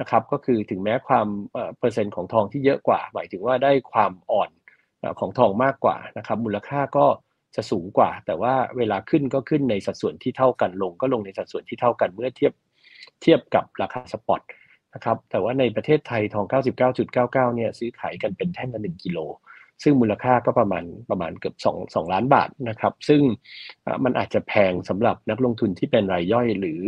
[SPEAKER 2] นะครับ ก็คือถึงแม้ความเปอร์เซ็นต์ของทองที่เยอะกว่า หมายถึงว่าได้ความอ่อนของทองมากกว่านะครับ มูลค่าก็จะสูงกว่า แต่ว่าเวลาขึ้นก็ขึ้นในสัดส่วนที่เท่ากันลง ก็ลงในสัดส่วนที่เท่ากันเมื่อเทียบเทียบกับราคาสปอต นะครับแต่ว่าในประเทศไทยทอง 99.99 เนี่ยซื้อขายกันเป็นแท่งละ1กิโลซึ่งมูลค่าก็ประมาณประมาณเกือบ2 2ล้านบาทนะครับ ซึ่งมันอาจจะแพงสำหรับนักลงทุนที่เป็นรายย่อย หรือ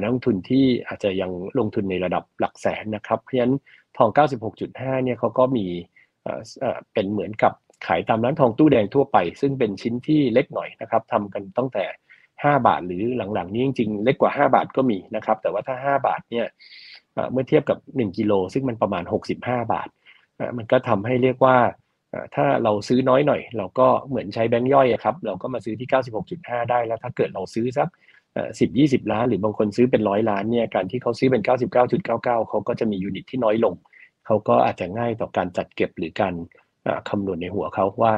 [SPEAKER 2] นักลงทุนที่อาจจะยังลงทุนในระดับหลักแสนนะครับ เพราะฉะนั้นทอง 96.5 เนี่ยเขาก็มีเป็นเหมือนกับขายตามร้านทองตู้แดงทั่วไป ซึ่งเป็นชิ้นที่เล็กหน่อยนะครับทำกันตั้งแต่ 5 บาทหรือหลังๆ นี้จริงๆ เล็กกว่า 5 บาทก็มีนะครับ แต่ว่าถ้า 5 บาทเนี่ย เมื่อเทียบกับ 1กิโลซึ่งมันประมาณ 65 บาท มันก็ทำให้เรียกว่าถ้าเราซื้อน้อยหน่อย เราก็เหมือนใช้แบงค์ย่อยครับ เราก็มาซื้อที่ 96.5 ได้แล้วถ้าเกิดเราซื้อสักสิบยี่สิบล้าน หรือบางคนซื้อเป็นร้อยล้านเนี่ยการที่เขาซื้อเป็น 99.99 เขาก็จะมียูนิตที่น้อยลง เขาก็อาจจะง่ายต่อการจัดเก็บหรือการคำนวณในหัวเขาว่า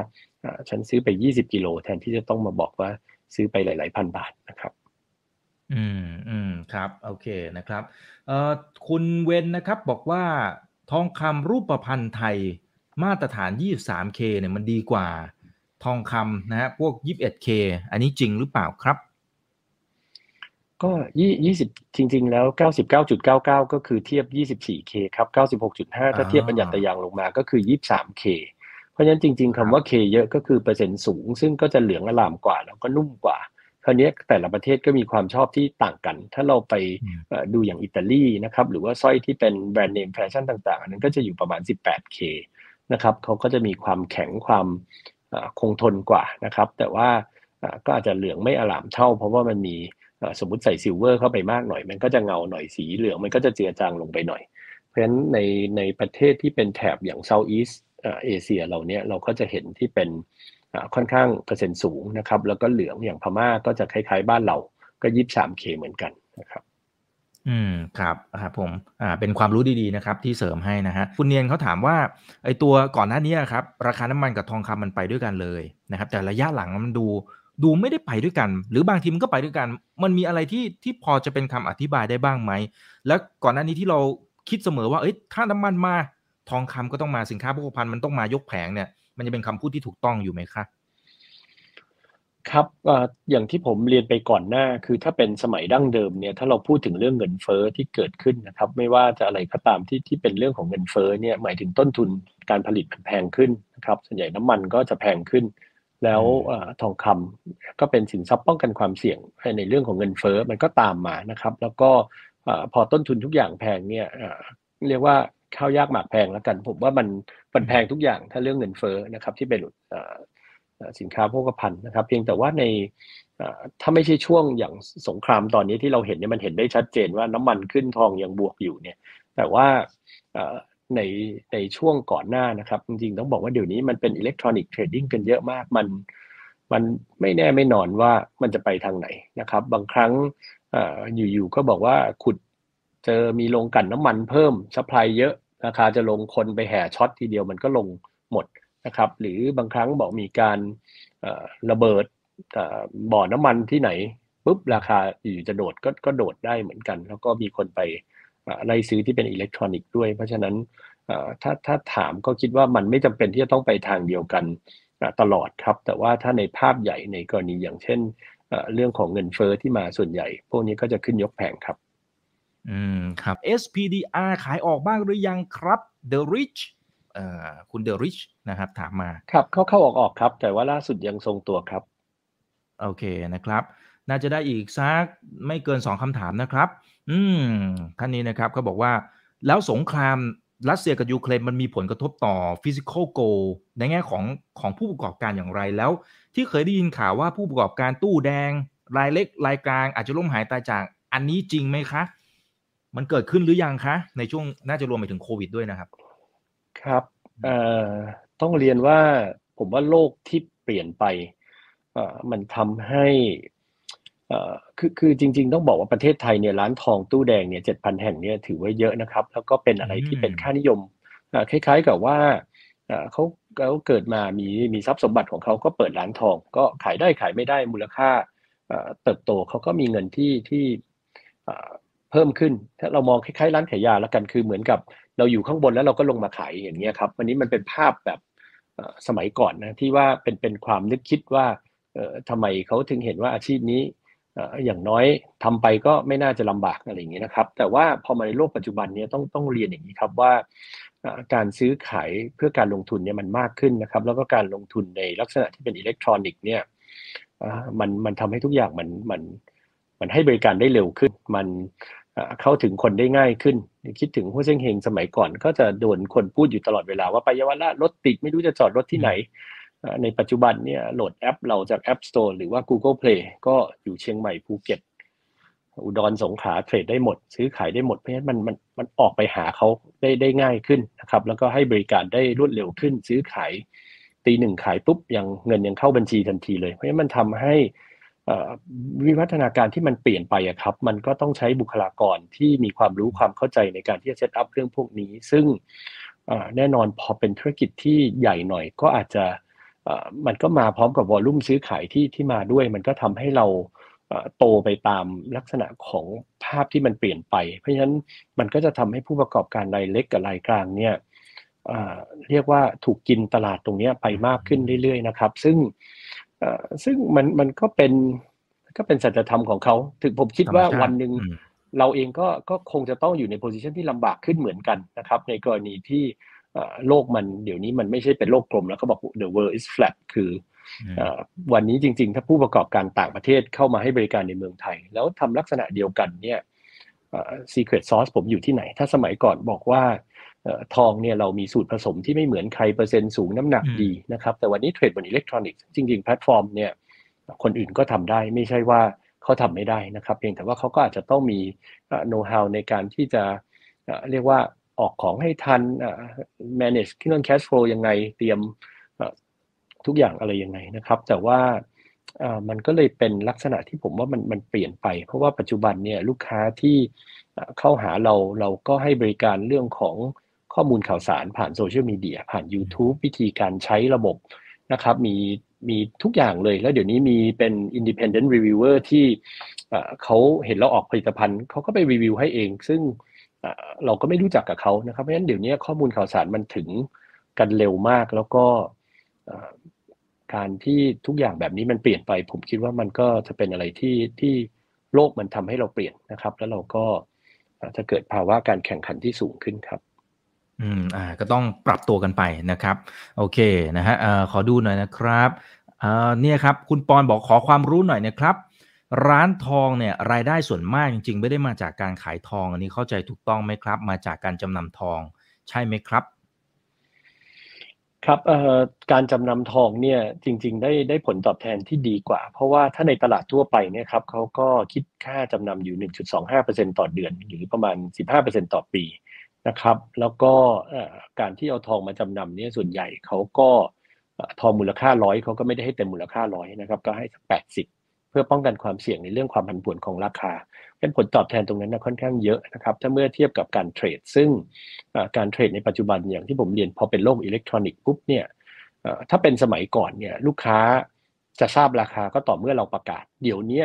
[SPEAKER 2] ฉันซื้อไป 20 กิโลแทนที่จะต้องมาบอกว่าซื้อไปหลาย ๆ พันบาทนะครับ
[SPEAKER 1] อืม อืม ครับ โอเคนะครับ เอ่อ คุณเวนนะครับบอกว่าทองคำรูปพรรณไทยมาตรฐาน 23K เนี่ยมันดีกว่าทองคำนะฮะพวก 21K อันนี้จริงหรือเปล่าครับ
[SPEAKER 2] ก็ยี่ยี่สิบจริง ๆ แล้วเก้าสิบเก้าจุดเก้าเก้าก็คือเทียบยี่สิบสี่เคครับเก้าสิบหกจุดห้าถ้าเทียบปัญญาตยางลงมาก็คือยี่สามเคเพราะฉะนั้นจริง ๆคำว่าเคเยอะก็คือเปอร์เซ็นต์สูง ซึ่งก็จะเหลืองอลามกว่า แล้วก็นุ่มกว่าค ราวนี้แต่ละประเทศก็มีความชอบที่ต่างกัน ถ้าเราไปดูอย่างอิตาลีนะครับหรือว่าสร้อยที่เป็นแบรนด์เนมแฟชั่นต่างๆอันนั้นก็จะอยู่ประมาณ 18K นะครับเขาก็จะมีความแข็งความคงทนกว่านะครับ แต่ว่าก็อาจจะเหลืองไม่อร่ามเท่า เพราะว่ามันมีสมมติใส่ silver เข้าไปมากหน่อย มันก็จะเงาหน่อยสีเหลืองมันก็จะเจือจางลงไปหน่อย เพราะฉะนั้นในในประเทศที่เป็นแถบอย่าง Southeast Asia เราเนี้ยเราก็จะเห็นที่เป็น ค่อนข้างเปอร์เซ็นต์สูงนะครับ แล้วก็เหลืองอย่างพม่าก็จะคล้ายๆ บ้านเราก็ยี่สาม K เหมือนกันนะครับ
[SPEAKER 1] อืมครับครับผมอ่าเป็นความรู้ดีๆนะครับที่เสริมให้นะฮะคุณเนียนเขาถามว่าไอตัวก่อนหน้านี้ครับ ราคาน้ำมันกับทองคำมันไปด้วยกันเลยนะครับ แต่ระยะหลังมันดูดูไม่ได้ไปด้วยกัน หรือบางทีมันก็ไปด้วยกัน มันมีอะไรที่ที่พอจะเป็นคำอธิบายได้บ้างไหม แล้วก่อนหน้านี้ที่เราคิดเสมอว่าเอ้ยถ้าน้ำมันมาทองคำก็ต้องมาสินค้าโภคภัณฑ์มันต้องมายกแผงเนี่ย มันจะเป็นคำพูดที่ถูกต้องอยู่ไหมคะ
[SPEAKER 2] ครับอย่างที่ผมเรียนไปก่อนหน้า คือถ้าเป็นสมัยดั้งเดิมเนี่ยถ้าเราพูดถึงเรื่องเงินเฟ้อที่เกิดขึ้นนะครับ ไม่ว่าจะอะไรก็ตามที่ที่เป็นเรื่องของเงินเฟ้อเนี่ยหมายถึงต้นทุนการผลิตมันแพงขึ้นนะครับส่วนใหญ่น้ำมันก็จะแพงขึ้น แล้วทองคำก็เป็นสินทรัพย์ป้องกันความเสี่ยงในเรื่องของเงินเฟ้อมันก็ตามมานะครับ แล้วก็พอต้นทุนทุกอย่างแพงเนี่ยเรียกว่าข้าวยากหมากแพงแล้วกัน ผมว่ามัน มันแพงทุกอย่างถ้าเรื่องเงินเฟ้อนะครับที่เป็นสินค้าโภคภัณฑ์นะครับ เพียงแต่ว่าในถ้าไม่ใช่ช่วงอย่างสงครามตอนนี้ที่เราเห็นเนี่ยมันเห็นได้ชัดเจนว่าน้ำมันขึ้นทองยังบวกอยู่เนี่ยแต่ว่าในในช่วงก่อนหน้านะครับ จริงๆต้องบอกว่าเดี๋ยวนี้มันเป็น electronic trading กันเยอะมากมันมันไม่แน่ไม่นอนว่ามันจะไปทางไหนนะครับ บางครั้งอยู่ๆก็บอกว่าขุดเจอมีโรงกลั่นน้ำมันเพิ่ม supply เยอะ ราคาจะลงคนไปแห่ short ทีเดียวมันก็ลงหมดนะครับหรือบางครั้งบอกมีการระเบิดบ่อน้ำมันที่ไหนปุ๊บราคาอยู่จะโดดก็ก็โดดได้เหมือนกัน แล้วก็มีคนไปไล่ซื้อที่เป็นอิเล็กทรอนิกส์ด้วย เพราะฉะนั้นถ้าถ้าถามก็คิดว่ามันไม่จำเป็นที่จะต้องไปทางเดียวกันตลอดครับ แต่ว่าถ้าในภาพใหญ่ในกรณีอย่างเช่นเรื่องของเงินเฟอ้อที่มาส่วนใหญ่ พวกนี้ก็จะขึ้นยกแผงครับ
[SPEAKER 1] อืมครับ SPDR ขายออกบ้างหรือยังครับ The Rich คุณเดริชนะครับถามมา
[SPEAKER 2] ครับเข้าเข้าออกออกครับ แต่ว่าล่าสุดยังทรงตัวครับ
[SPEAKER 1] โอเคนะครับ น่าจะได้อีกสักไม่เกินสองคำถามนะครับ อืมท่านนี้นะครับเขาบอกว่า แล้วสงครามรัสเซียกับยูเครนมันมีผลกระทบต่อฟิสิกอลโกในแง่ของของผู้ประกอบการอย่างไรแล้ว ที่เคยได้ยินข่าวว่าผู้ประกอบการตู้แดง รายเล็กรายกลางอาจจะล้มหายตายจากอันนี้จริงไหมคะ มันเกิดขึ้นหรือยังคะ ในช่วงน่าจะรวมไปถึงโควิดด้วยนะครับ
[SPEAKER 2] ครับเอ่อต้องเรียนว่าผมว่าโลกที่เปลี่ยนไปเอ่อมันทำให้เอ่อคือคือจริง ๆ ต้องบอกว่าประเทศไทยเนี่ยร้านทองตู้แดงเนี่ยเจ็ดพันแห่งเนี่ยถือว่าเยอะนะครับ แล้วก็เป็นอะไรที่เป็นค่านิยมคล้ายๆกับว่าเขาเขาเกิดมามีมีทรัพย์สมบัติของเขาก็เปิดร้านทอง ก็ขายได้ขายไม่ได้มูลค่าเติบโตเขาก็มีเงินที่ที่ เพิ่มขึ้น ถ้าเรามองคล้ายๆร้านขายยาแล้วกันคือเหมือนกับเราอยู่ข้างบนแล้วเราก็ลงมาขายอย่างเงี้ยครับวันนี้มันเป็นภาพแบบสมัยก่อนนะที่ว่าเป็นเป็นความนึกคิดว่าทำไมเขาถึงเห็นว่าอาชีพนี้อย่างน้อยทำไปก็ไม่น่าจะลำบากอะไรอย่างเงี้ยนะครับ แต่ว่าพอมาในโลกปัจจุบันนี้ต้องต้องเรียนอย่างนี้ครับว่าการซื้อขายเพื่อการลงทุนเนี่ยมันมากขึ้นนะครับ แล้วก็การลงทุนในลักษณะที่เป็นอิเล็กทรอนิกส์เนี่ยมันมันทำให้ทุกอย่างมันมัน มันให้บริการได้เร็วขึ้น มันเข้าถึงคนได้ง่ายขึ้น คิดถึงฮั่วเซ่งเฮงสมัยก่อนก็จะโดนคนพูดอยู่ตลอดเวลาว่าไปเยาวราชรถติดไม่รู้จะจอดรถที่ไหน ในปัจจุบันเนี่ยโหลดแอปเราจาก App Store หรือว่า Google Play ก็อยู่เชียงใหม่ภูเก็ตอุดรสงขลา trade ได้หมด ซื้อขายได้หมดเพราะฉะนั้นมันมันมันออกไปหาเขาได้ได้ง่ายขึ้นนะครับ แล้วก็ให้บริการได้รวดเร็วขึ้น ซื้อขายตีหนึ่งขายปุ๊บยังเงินยังเข้าบัญชีทันทีเลย เพราะฉะนั้นมันทำให้ วิวัฒนาการที่มันเปลี่ยนไปอะครับ มันก็ต้องใช้บุคลากรที่มีความรู้ความเข้าใจในการที่จะเซตอัพเรื่องพวกนี้ ซึ่งแน่นอนพอเป็นธุรกิจที่ใหญ่หน่อยก็อาจจะมันก็มาพร้อมกับวอลุ่มซื้อขายที่ที่มาด้วย มันก็ทำให้เราโตไปตามลักษณะของภาพที่มันเปลี่ยนไป เพราะฉะนั้นมันก็จะทำให้ผู้ประกอบการรายเล็กกับรายกลางเนี่ยเรียกว่าถูกกินตลาดตรงนี้ไปมากขึ้นเรื่อยๆนะครับ ซึ่ง ซึ่งมันมันก็เป็นก็เป็นสัจธรรมของเขา ถึงผมคิดว่าวันหนึ่งเราเองก็ก็คงจะต้องอยู่ในโพสิชันที่ลำบากขึ้นเหมือนกันนะครับ ในกรณีที่โลกมันเดี๋ยวนี้มันไม่ใช่เป็นโลกกลมแล้วก็บอก the world is flat คือวันนี้จริง ๆ ถ้าผู้ประกอบการต่างประเทศเข้ามาให้บริการในเมืองไทย แล้วทำลักษณะเดียวกันเนี่ย secret sauce ผมอยู่ที่ไหน ถ้าสมัยก่อนบอกว่า ทองเนี่ยเรามีสูตรผสมที่ไม่เหมือนใครเปอร์เซ็นต์สูงน้ำหนักดีนะครับ แต่วันนี้ trade บนอิเล็กทรอนิกส์จริงๆแพลตฟอร์มเนี่ยคนอื่นก็ทำได้ไม่ใช่ว่าเขาทำไม่ได้นะครับ เพียงแต่ว่าเขาก็อาจจะต้องมีโน้ตฮาวในการที่จะเรียกว่าออกของให้ทัน manage เรื่อง cash flow ยังไงเตรียมทุกอย่างอะไรยังไงนะครับ แต่ว่ามันก็เลยเป็นลักษณะที่ผมว่ามันมันเปลี่ยนไป เพราะว่าปัจจุบันเนี่ยลูกค้าที่เข้าหาเราเราก็ให้บริการเรื่องของ ข้อมูลข่าวสารผ่านโซเชียลมีเดียผ่าน YouTube วิธีการใช้ระบบนะครับมีมีทุกอย่างเลยแล้วเดี๋ยวนี้มีเป็น independent reviewer ที่เขาเห็นเราออกผลิตภัณฑ์เขาก็ไปรีวิวให้เอง ซึ่งเราก็ไม่รู้จักกับเขานะครับเพราะฉะนั้นเดี๋ยวนี้ข้อมูลข่าวสารมันถึงกันเร็วมาก แล้วก็การที่ทุกอย่างแบบนี้มันเปลี่ยนไป ผมคิดว่ามันก็จะเป็นอะไรที่ที่โลกมันทำให้เราเปลี่ยนนะครับ แล้วเราก็จะเกิดภาวะการแข่งขันที่สูงขึ้นครับ
[SPEAKER 1] อืมอ่าก็ต้องปรับตัวกันไปนะครับ โอเคนะฮะเอ่อขอดูหน่อยนะครับเอ่อเนี่ยครับคุณปอนบอกขอความรู้หน่อยนะครับ ร้านทองเนี่ยรายได้ส่วนมากจริง ๆ ไม่ได้มาจากการขายทอง อันนี้เข้าใจถูกต้องไหมครับ มาจากการจำนำทอง ใช่ไหมครับ
[SPEAKER 2] ครับอ่าการจำนำทองเนี่ยจริง ๆ ได้ได้ผลตอบแทนที่ดีกว่า เพราะว่าถ้าในตลาดทั่วไปเนี่ยครับเขาก็คิดค่าจำนำอยู่ 1.25%ต่อเดือน หรือประมาณ 15%ต่อปี นะครับ แล้วก็การที่เอาทองมาจำนำเนี่ยส่วนใหญ่เขาก็ทองมูลค่าร้อยเขาก็ไม่ได้ให้เต็มมูลค่าร้อยนะครับ ก็ให้สักแปดสิบเพื่อป้องกันความเสี่ยงในเรื่องความผันผวนของราคาเป็นผลตอบแทนตรงนั้นนะค่อนข้างเยอะนะครับ ถ้าเมื่อเทียบกับการ trade ซึ่งการ trade ในปัจจุบันอย่างที่ผมเรียนพอเป็นโลกอิเล็กทรอนิกส์ปุ๊บเนี่ยถ้าเป็นสมัยก่อนเนี่ยลูกค้า จะทราบราคาก็ต่อเมื่อเราประกาศ เดี๋ยวนี้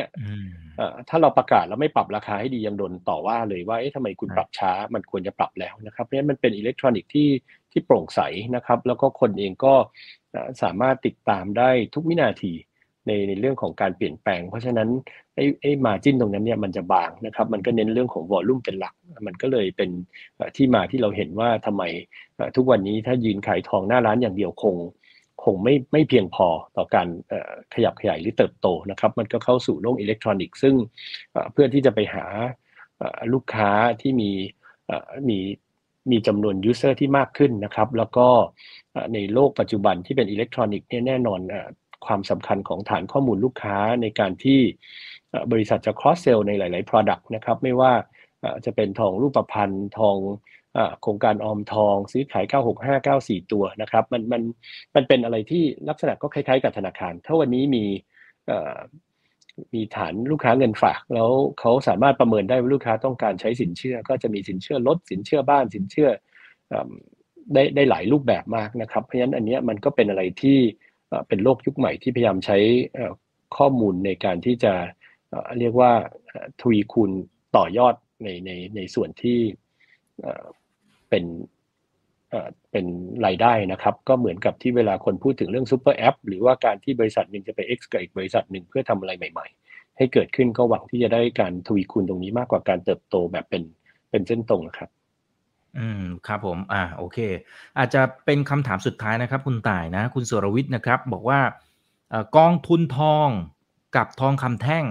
[SPEAKER 2] ถ้าเราประกาศแล้วไม่ปรับราคาให้ดียังโดนต่อว่าเลยว่าเอ๊ะทำไมคุณปรับช้ามันควรจะปรับแล้วนะครับเพราะฉะนั้นมันเป็นอิเล็กทรอนิกส์ที่ที่โปร่งใสนะครับ แล้วก็คนเองก็สามารถติดตามได้ทุกวินาทีในในเรื่องของการเปลี่ยนแปลง เพราะฉะนั้นไอ้ไอ้มาจิ้นตรงนั้นเนี่ยมันจะบางนะครับ มันก็เน้นเรื่องของวอลลุ่มเป็นหลัก มันก็เลยเป็นที่มาที่เราเห็นว่าทำไมทุกวันนี้ถ้ายืนขายทองหน้าร้านอย่างเดียวคง คงไม่ไม่เพียงพอต่อการขยับขยายหรือเติบโตนะครับ มันก็เข้าสู่โลกอิเล็กทรอนิกส์ซึ่งเพื่อที่จะไปหาลูกค้าที่มีมีมีจำนวนยูเซอร์ที่มากขึ้นนะครับ แล้วก็ในโลกปัจจุบันที่เป็นอิเล็กทรอนิกส์เนี่ยแน่นอนความสำคัญของฐานข้อมูลลูกค้าในการที่บริษัทจะ cross sell ในหลาย ๆ product นะครับ ไม่ว่าจะเป็นทองรูปพรรณทอง โครงการออมทองซื้อขาย 96594 ตัวนะครับมันมันมันเป็นอะไรที่ลักษณะก็คล้ายๆกับธนาคาร ถ้าวันนี้มีมีฐานลูกค้าเงินฝาก แล้วเขาสามารถประเมินได้ว่าลูกค้าต้องการใช้สินเชื่อ ก็จะมีสินเชื่อรถสินเชื่อบ้านสินเชื่อได้ได้หลายรูปแบบมากนะครับเพราะฉะนั้นอันนี้มันก็เป็นอะไรที่เป็นโลกยุคใหม่ที่พยายามใช้ข้อมูลในการที่จะเรียกว่าทวีคูณต่อยอดในในในส่วนที่ เป็นเป็นรายได้นะครับ ก็เหมือนกับที่เวลาคนพูดถึงเรื่อง super app หรือว่าการที่บริษัทหนึ่งจะไป X กับอีกบริษัทหนึ่งเพื่อทำอะไรใหม่ ๆ ให้เกิดขึ้นก็หวังที่จะได้การทวีคูณตรงนี้มากกว่าการเติบโตแบบเป็นเป็นเส้นตรงนะครับ
[SPEAKER 1] อืมครับผม อ่าโอเค อาจจะเป็นคำถามสุดท้ายนะครับ คุณต่ายนะ คุณสุรวิทย์นะครับ บอกว่ากองทุนทองกับทองคำแท่ง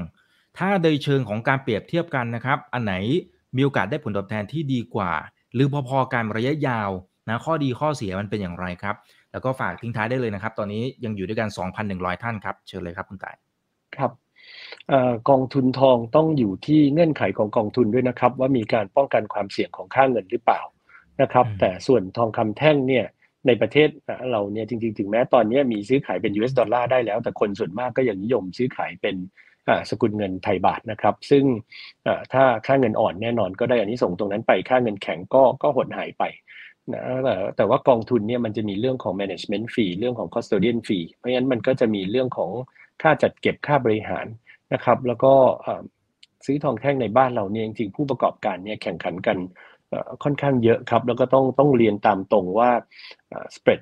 [SPEAKER 1] ถ้าโดยเชิงของการเปรียบเทียบกันนะครับ อันไหนมีโอกาสได้ผลตอบแทนที่ดีกว่า หรือพอๆกันระยะยาวนะข้อดีข้อเสียมันเป็นอย่างไรครับ แล้วก็ฝากทิ้งท้ายได้เลยนะครับ ตอนนี้ยังอยู่ด้วยกัน 2,100 ท่านครับ เชิญเลยครับคุณต่าย
[SPEAKER 2] ครับกองทุนทองต้องอยู่ที่เงื่อนไขของกองทุนด้วยนะครับ ว่ามีการป้องกันความเสี่ยงของค่าเงินหรือเปล่านะครับ แต่ส่วนทองคำแท่งเนี่ยในประเทศเราเนี่ยจริงๆ ถึงแม้ตอนนี้มีซื้อขายเป็น US ดอลลาร์ได้แล้ว แต่คนส่วนมากก็ยังนิยมซื้อขายเป็น สกุลเงินไทยบาทนะครับ ซึ่งถ้าค่าเงินอ่อนแน่นอนก็ได้อันนี้ส่งตรงนั้นไปค่าเงินแข็งก็ก็หดหายไปนะแต่แต่ว่ากองทุนเนี่ยมันจะมีเรื่องของ management fee เรื่องของ custodian fee เพราะฉะนั้นมันก็จะมีเรื่องของค่าจัดเก็บค่าบริหารนะครับ แล้วก็ซื้อทองแท่งในบ้านเราเนี่ยจริงๆผู้ประกอบการเนี่ยแข่งขันกันค่อนข้างเยอะครับ แล้วก็ต้องต้องเรียนตามตรงว่าสเปรด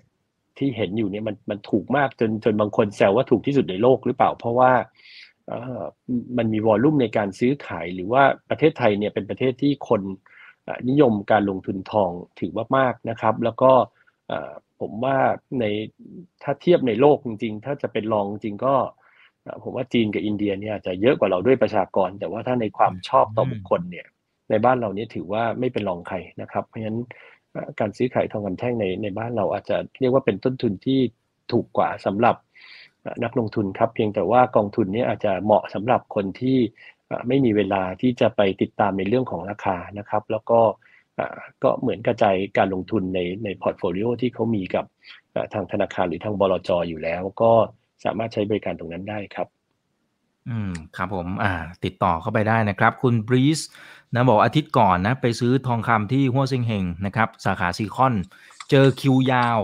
[SPEAKER 2] ที่เห็นอยู่เนี่ยมันมันถูกมากจนจนบางคนแซวว่าถูกที่สุดในโลกหรือเปล่า เพราะว่า มันมีวอลลุ่มในการซื้อขายหรือว่าประเทศไทยเนี่ยเป็นประเทศที่คนนิยมการลงทุนทองถือว่ามากนะครับ แล้วก็ผมว่าในถ้าเทียบในโลกจริงๆ ถ้าจะเป็นรองจริงก็ ผมว่าจีนกับอินเดียเนี่ยจะเยอะกว่าเราด้วยประชากร แต่ว่าถ้าในความชอบต่อบุคคลเนี่ย ในบ้านเรานี้ถือว่าไม่เป็นรองใครนะครับ เพราะฉะนั้นการซื้อขายทองคำแท่งในในบ้านเราอาจจะเรียกว่าเป็นต้นทุนที่ถูกกว่าสำหรับ นักลงทุนครับ เพียงแต่ว่ากองทุนนี้อาจจะเหมาะสำหรับคนที่ไม่มีเวลาที่จะไปติดตามในเรื่องของราคานะครับ แล้วก็ก็เหมือนกระจายการลงทุนในใน portfolio ที่เขามีกับทางธนาคารหรือทางบลจอยู่แล้ว ก็สามารถใช้บริการตรงนั้นได้ครับ
[SPEAKER 1] อืมครับผมอ่า ติดต่อเข้าไปได้นะครับ คุณบรีสนะบอกอาทิตย์ก่อนนะ ไปซื้อทองคำที่ฮั่วเซ่งเฮงนะครับ สาขาซีคอน เจอคิวยาว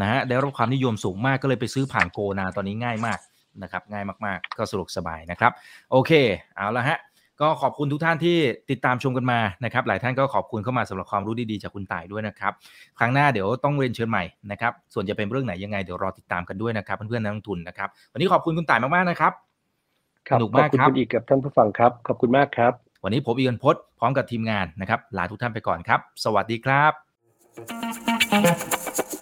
[SPEAKER 1] นะฮะได้รับความนิยมสูงมากก็เลยไปซื้อผ่าน Gold Now ตอนนี้ง่ายมากนะครับง่ายมากๆ ก็สะดวกสบายนะครับ โอเคเอาละฮะก็ขอบคุณทุกท่านที่ติดตามชมกันมานะครับ หลายท่านก็ขอบคุณเข้ามาสำหรับความรู้ดีๆจากคุณต่ายด้วยนะครับ ครั้งหน้าเดี๋ยวต้องเรียนเชิญใหม่นะครับ ส่วนจะเป็นเรื่องไหนยังไงเดี๋ยวรอติดตามกันด้วยนะครับ เพื่อนๆนักลงทุนนะครับ วันนี้ขอบคุณคุณต่ายมากๆนะครับ
[SPEAKER 2] สนุกมากครับขอบคุณอีกกับท่านผู้ฟังครับ ขอบคุณมากครับ
[SPEAKER 1] วันนี้ผมอีกันพศพร้อมกับทีมงานนะครับ ลาทุกท่านไปก่อนครับ สวัสดีครับ